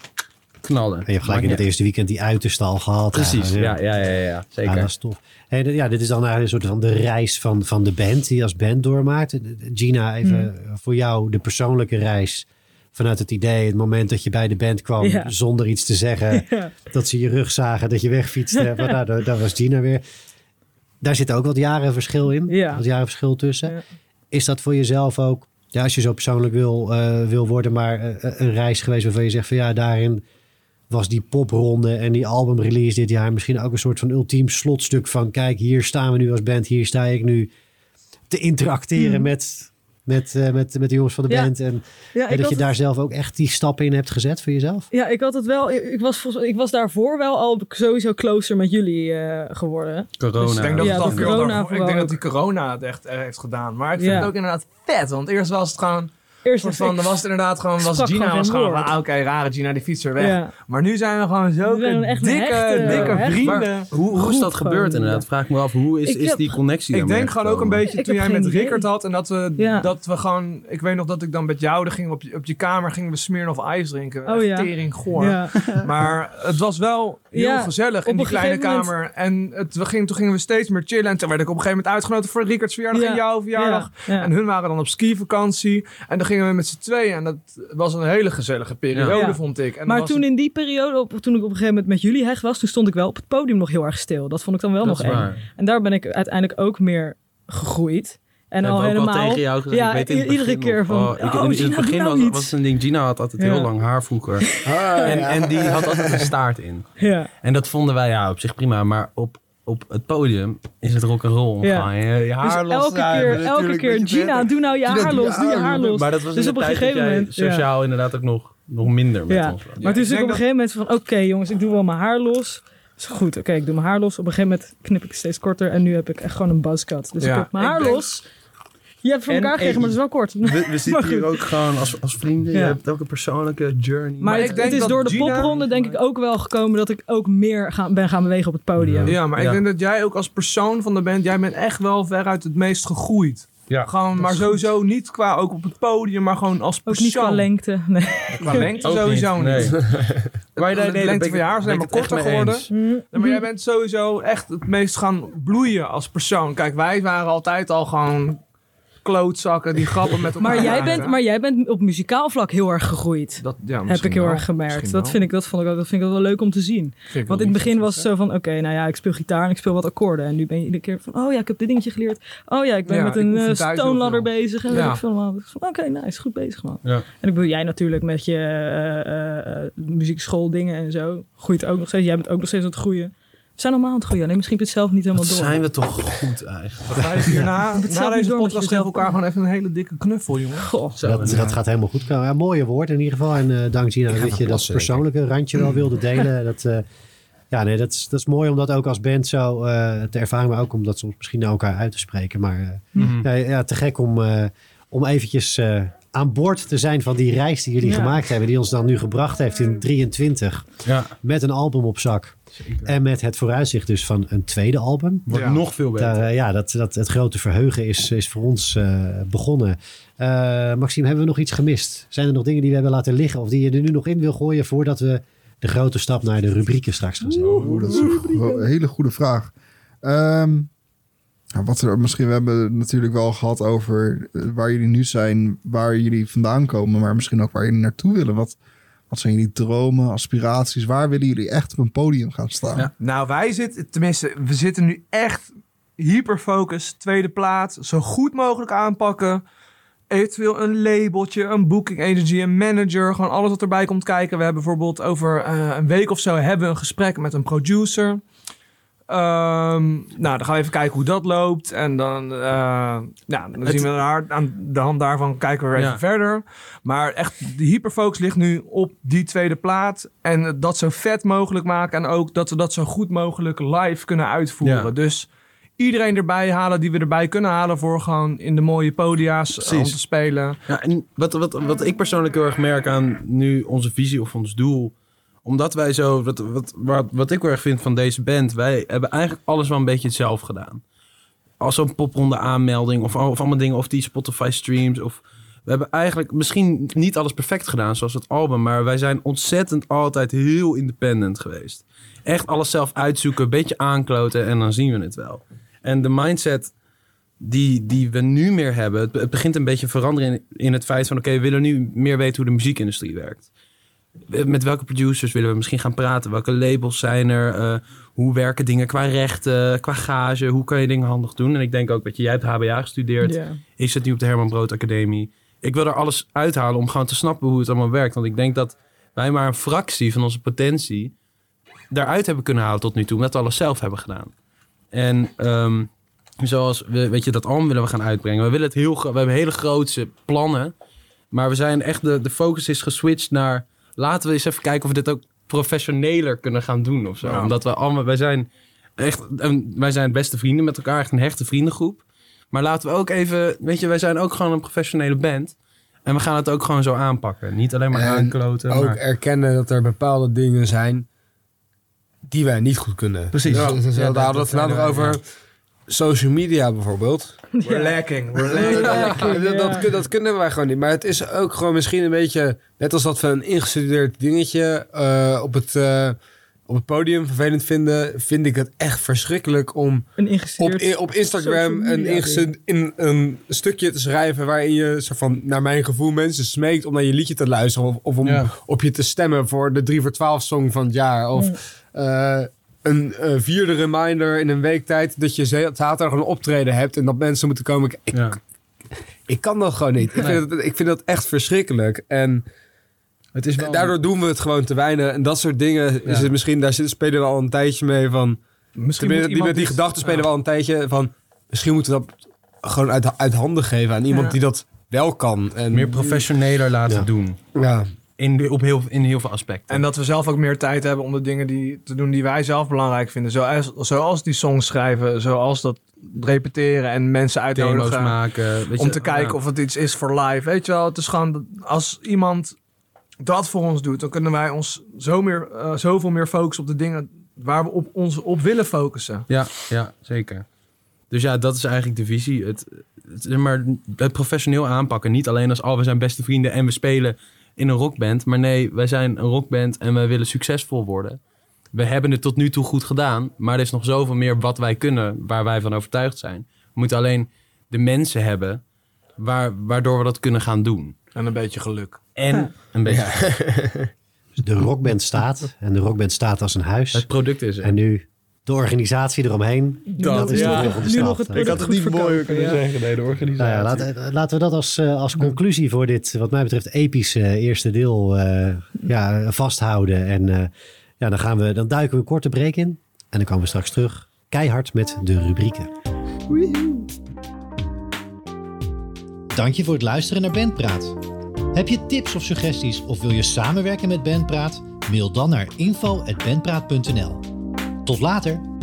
knallen. En je hebt gelijk in het eerste weekend die uiterste al gehad. Precies, Ja, ja, ja, ja, zeker. Ja, dat is tof. Hey, ja, dit is dan eigenlijk een soort van de reis van, van de band die je als band doormaakt. Gina, even voor jou de persoonlijke reis vanuit het idee, het moment dat je bij de band kwam Ja. zonder iets te zeggen, Ja. dat ze je rug zagen, dat je wegfietste. Maar nou, daar, daar was Gina weer. Daar zit ook wat jaren verschil in. Ja. Wat jaren verschil tussen. Ja. Is dat voor jezelf ook, ja, als je zo persoonlijk wil, eh, wil worden, maar eh, een reis geweest waarvan je zegt van ja, daarin was die popronde en die albumrelease dit jaar misschien ook een soort van ultiem slotstuk van kijk, hier staan we nu als band, hier sta ik nu te interacteren Hmm. met, met, eh, met, met de jongens van de Ja. band. En, Ja, en ik dat je daar zelf ook echt die stappen in hebt gezet voor jezelf. Ja, ik had het wel. Ik, ik was, volgens- ik was daarvoor wel al sowieso closer met jullie eh, geworden. Corona. Dus ik denk dat, Ja, het al de veel corona ik denk dat die corona het echt er heeft gedaan. Maar ik vind Ja. het ook inderdaad vet. Want eerst was het gewoon... Eerst soort van, dan was het inderdaad gewoon... Was Gina gewoon was gewoon ah, Oké, rare Gina, die fietst er weg. Ja. Maar nu zijn we gewoon zo dikke, hechte- dikke hechte- vrienden. Maar hoe, hoe is dat gebeurd inderdaad? Vraag ik me af, hoe is, is heb- die connectie Ik denk gewoon ook een beetje Ik toen jij met. Rickert had. En dat we, Ja. dat we gewoon... Ik weet nog dat ik dan met jou... Dan gingen op je, op je kamer gingen we Smirnoff Ice drinken. Oh ja. tering goor. Ja. Maar het was wel heel Ja, gezellig in die kleine kamer. En het, we gingen, toen gingen we steeds meer chillen. En toen werd ik op een gegeven moment uitgenodigd voor Rickards verjaardag Ja. en jouw verjaardag. Ja, ja. En hun waren dan op skivakantie. En dan gingen we met z'n tweeën. En dat was een hele gezellige periode, Ja. vond ik. En Maar toen in die periode, op, toen ik op een gegeven moment met jullie hecht was, toen stond ik wel op het podium nog heel erg stil. Dat vond ik dan wel Dat nog eng. waar. En daar ben ik uiteindelijk ook meer gegroeid. En al helemaal. tegen jou gezegd. Ja, ik weet in het iedere begin keer nog, van, oh, ik, oh, in, in Gina, het begin nou was, het een ding. Gina had altijd Ja. heel lang haar vroeger. Ah, En, ja. en die had altijd een staart in. Ja, En dat vonden wij ja, op zich prima. Maar op op het podium is het rock'n'roll. Ja. Je, je haar Dus elke keer, elke keer, Gina, doe nou je Gina, haar los, doe je haar haar los. los. Maar dat was Dus op een gegeven moment, ja. sociaal inderdaad ook nog, nog minder met Ja. ons was. Maar toen ik is ik op een gegeven moment van, oké jongens, ik doe wel mijn haar los. Is goed, oké, ik doe mijn haar los. Op een gegeven moment knip ik het steeds korter en nu heb ik echt gewoon een buzzcut. Dus Ja, ik heb mijn ik haar denk- los. Je hebt het voor En elkaar gekregen, maar het is wel kort. We, we Maar zitten hier ook gewoon als, als vrienden. Ja. Je hebt ook een persoonlijke journey. Maar, Maar het, ik denk het is door de Gina- popronde denk ik ook wel gekomen dat ik ook meer gaan, ben gaan bewegen op het podium. Ja, maar ik denk dat jij ook als persoon van de band, jij bent echt wel veruit het meest gegroeid. ja. Gewoon, maar sowieso niet qua ook op het podium, maar gewoon als Ook persoon. niet qua lengte. Nee. Qua lengte Ook sowieso niet. Nee. Maar nee, de lengte van je haar is helemaal korter geworden. maar jij bent sowieso echt het meest gaan bloeien als persoon. Kijk, wij waren altijd al gewoon klootzakken die grappen met elkaar Maar, jij bent, maar jij bent op muzikaal vlak heel erg gegroeid. Dat, ja, Heb ik heel wel. erg gemerkt. Dat vind, ik, dat, vond ik, ook- dat vind ik wel leuk om te zien. Want in het begin was het zo van, oké, nou ja, ik speel gitaar en ik speel wat akkoorden. En nu ben je iedere keer van, oh ja, ik heb dit dingetje geleerd. Oh ja, ik ben Ja, met een oefen eh, stone ladder bezig. En Ja. weet ik veel allemaal. Van, Oké, nice, goed bezig man. Ja. En ik bedoel, jij natuurlijk met je eh, eh, eh, muziekschool dingen en zo. Groeit ook nog steeds. Jij bent ook nog steeds aan het groeien. We zijn allemaal aan het groeien. Alleen misschien heb je het zelf niet helemaal Wat door. zijn we toch goed eigenlijk. het zelf na niet deze door, podcast geven elkaar gewoon even een hele dikke knuffel, jongen. Goh. Zo, Dat, ja. dat gaat helemaal goed. Ja, mooie woord in ieder geval. En eh dank Gina dat je dat ik. persoonlijke randje wel wilde delen. Dat, eh, ja, nee, dat, is, dat is mooi om dat ook als band zo eh, te ervaren. Maar ook om dat soms misschien naar elkaar uit te spreken. Maar eh, Mhm. ja, ja, te gek om, eh, om eventjes eh, aan boord te zijn van die reis die jullie Ja. gemaakt hebben. Die ons dan nu gebracht heeft in 23. Ja, Met een album op zak. En met het vooruitzicht dus van een tweede album. wordt Ja. nog veel beter. Daar, eh, ja, dat, dat, het grote verheugen is, is voor ons eh, begonnen. Eh, Maxime, hebben we nog iets gemist? Zijn er nog dingen die we hebben laten liggen of die je er nu nog in wil gooien voordat we de grote stap naar de rubrieken straks gaan zetten? Oeh, dat is een go- hele goede vraag. Ehm, nou, wat misschien, we hebben natuurlijk wel gehad over eh, waar jullie nu zijn, waar jullie vandaan komen, maar misschien ook waar jullie naartoe willen. Wat, wat zijn jullie dromen, aspiraties? Waar willen jullie echt op een podium gaan staan? Ja. Nou, wij zitten, tenminste, we zitten nu echt hyperfocus, tweede plaats, zo goed mogelijk aanpakken. Eventueel een labeltje, een booking agency, een manager, gewoon alles wat erbij komt kijken. We hebben bijvoorbeeld over eh, een week of zo hebben we een gesprek met een producer. Ehm, nou, dan gaan we even kijken hoe dat loopt. En dan, eh, dan Het- zien we daar, aan de hand daarvan kijken we weer Ja. even verder. Maar echt, de hyperfocus ligt nu op die tweede plaat. En dat zo vet mogelijk maken. En ook dat we dat zo goed mogelijk live kunnen uitvoeren. Ja. Dus iedereen erbij halen die we erbij kunnen halen... voor gewoon in de mooie podia's eh, om Precies. te spelen. Ja, en wat, wat, wat ik persoonlijk heel erg merk aan nu onze visie of ons doel. Omdat wij zo, wat, wat, wat, ik erg vind van deze band, wij hebben eigenlijk alles wel een beetje zelf gedaan. Als zo'n popronde aanmelding of, of allemaal dingen, of die Spotify streams. Of, we hebben eigenlijk misschien niet alles perfect gedaan, zoals het album, maar wij zijn ontzettend altijd heel independent geweest. Echt alles zelf uitzoeken, een beetje aankloten en dan zien we het wel. En de mindset die, die we nu meer hebben. Het, het begint een beetje veranderen in, in het feit van... oké, we willen nu meer weten hoe de muziekindustrie werkt. Met welke producers willen we misschien gaan praten? Welke labels zijn er? Eh, hoe werken dingen qua rechten, qua gage? Hoe kan je dingen handig doen? En ik denk ook, weet je, jij hebt HBA gestudeerd. Ja. Ik zit nu op de Herman Brood Academie. Ik wil er alles uithalen om gewoon te snappen hoe het allemaal werkt. Want ik denk dat wij maar een fractie van onze potentie... daaruit hebben kunnen halen tot nu toe. Omdat we alles zelf hebben gedaan. En... ehm, Zoals, we, weet je, dat album willen we gaan uitbrengen. We willen het heel, we hebben hele grootse plannen. Maar we zijn echt, de, de focus is geswitcht naar... Laten we eens even kijken of we dit ook professioneler kunnen gaan doen of zo. Ja. Omdat we allemaal, wij zijn echt, wij zijn beste vrienden met elkaar. Echt een hechte vriendengroep. Maar laten we ook even, weet je, wij zijn ook gewoon een professionele band. En we gaan het ook gewoon zo aanpakken. Niet alleen maar En aankloten. Ook maar- erkennen dat er bepaalde dingen zijn die wij niet goed kunnen. Precies. Ja. dus, Ja, we dat- hadden dat het vandaag over social media bijvoorbeeld. We're lacking. We're lacking. dat, dat, kun- dat kunnen wij gewoon niet. Maar het is ook gewoon misschien een beetje... net als dat we een ingestudeerd dingetje eh, op, het, eh, op het podium vervelend vinden... vind ik het echt verschrikkelijk om Een op, op Instagram een, ingestu- in, een stukje te schrijven... waarin je, soort van, naar mijn gevoel, mensen smeekt om naar je liedje te luisteren... of, of om Ja. op je te stemmen voor de 3 voor 12 song van het jaar. Of eh, een eh, vierde reminder in een week tijd... dat je za- zaterdag een optreden hebt... en dat mensen moeten komen. Ik, ja. ik kan dat gewoon niet. Ik, vind dat, ik vind dat echt verschrikkelijk. En Het is wel... daardoor doen we het gewoon te weinig. En dat soort dingen is het misschien... daar spelen we al een tijdje mee van... Misschien Die, moet die, iemand die gedachten spelen ja. wel een tijdje van... Misschien moeten we dat gewoon uit, uit handen geven aan iemand Ja. die dat wel kan. En, Meer professioneler laten Ja. doen. Ja, In, de, op heel, in heel veel aspecten. En dat we zelf ook meer tijd hebben om de dingen die, te doen die wij zelf belangrijk vinden. Zoals, zoals die songs schrijven, zoals dat repeteren en mensen uitnodigen. maken. weet om je, te kijken ja. of het iets is voor live. Weet je wel, het is gewoon als iemand dat voor ons doet, dan kunnen wij ons zo meer, eh, zoveel meer focussen op de dingen waar we op ons op willen focussen. Ja, ja, zeker. Dus ja, dat is eigenlijk de visie. Het, het, zeg maar, het professioneel aanpakken. Niet alleen als, oh, we zijn beste vrienden en we spelen in een rockband. Maar nee, wij zijn een rockband en wij willen succesvol worden. We hebben het tot nu toe goed gedaan. Maar er is nog zoveel meer wat wij kunnen, waar wij van overtuigd zijn. We moeten alleen de mensen hebben waar, waardoor we dat kunnen gaan doen. En een beetje geluk. En een beetje... Dus de rockband staat. En de rockband staat als een huis. Het product is er. En nu de organisatie eromheen. Dat, is de ja, volgende nu stap. nog het product goed verkopen, ja. zeggen. Nee, de organisatie. Nou ja, laten, laten we dat als, eh, als conclusie voor dit, wat mij betreft, epische eh, eerste deel eh, ja, vasthouden. En eh, ja, dan, gaan we, dan duiken we een korte break in. En dan komen we straks terug. Keihard met de rubrieken. Dank je voor het luisteren naar Bandpraat. Heb je tips of suggesties of wil je samenwerken met Bandpraat? Mail dan naar info.bandpraat.nl. Tot later!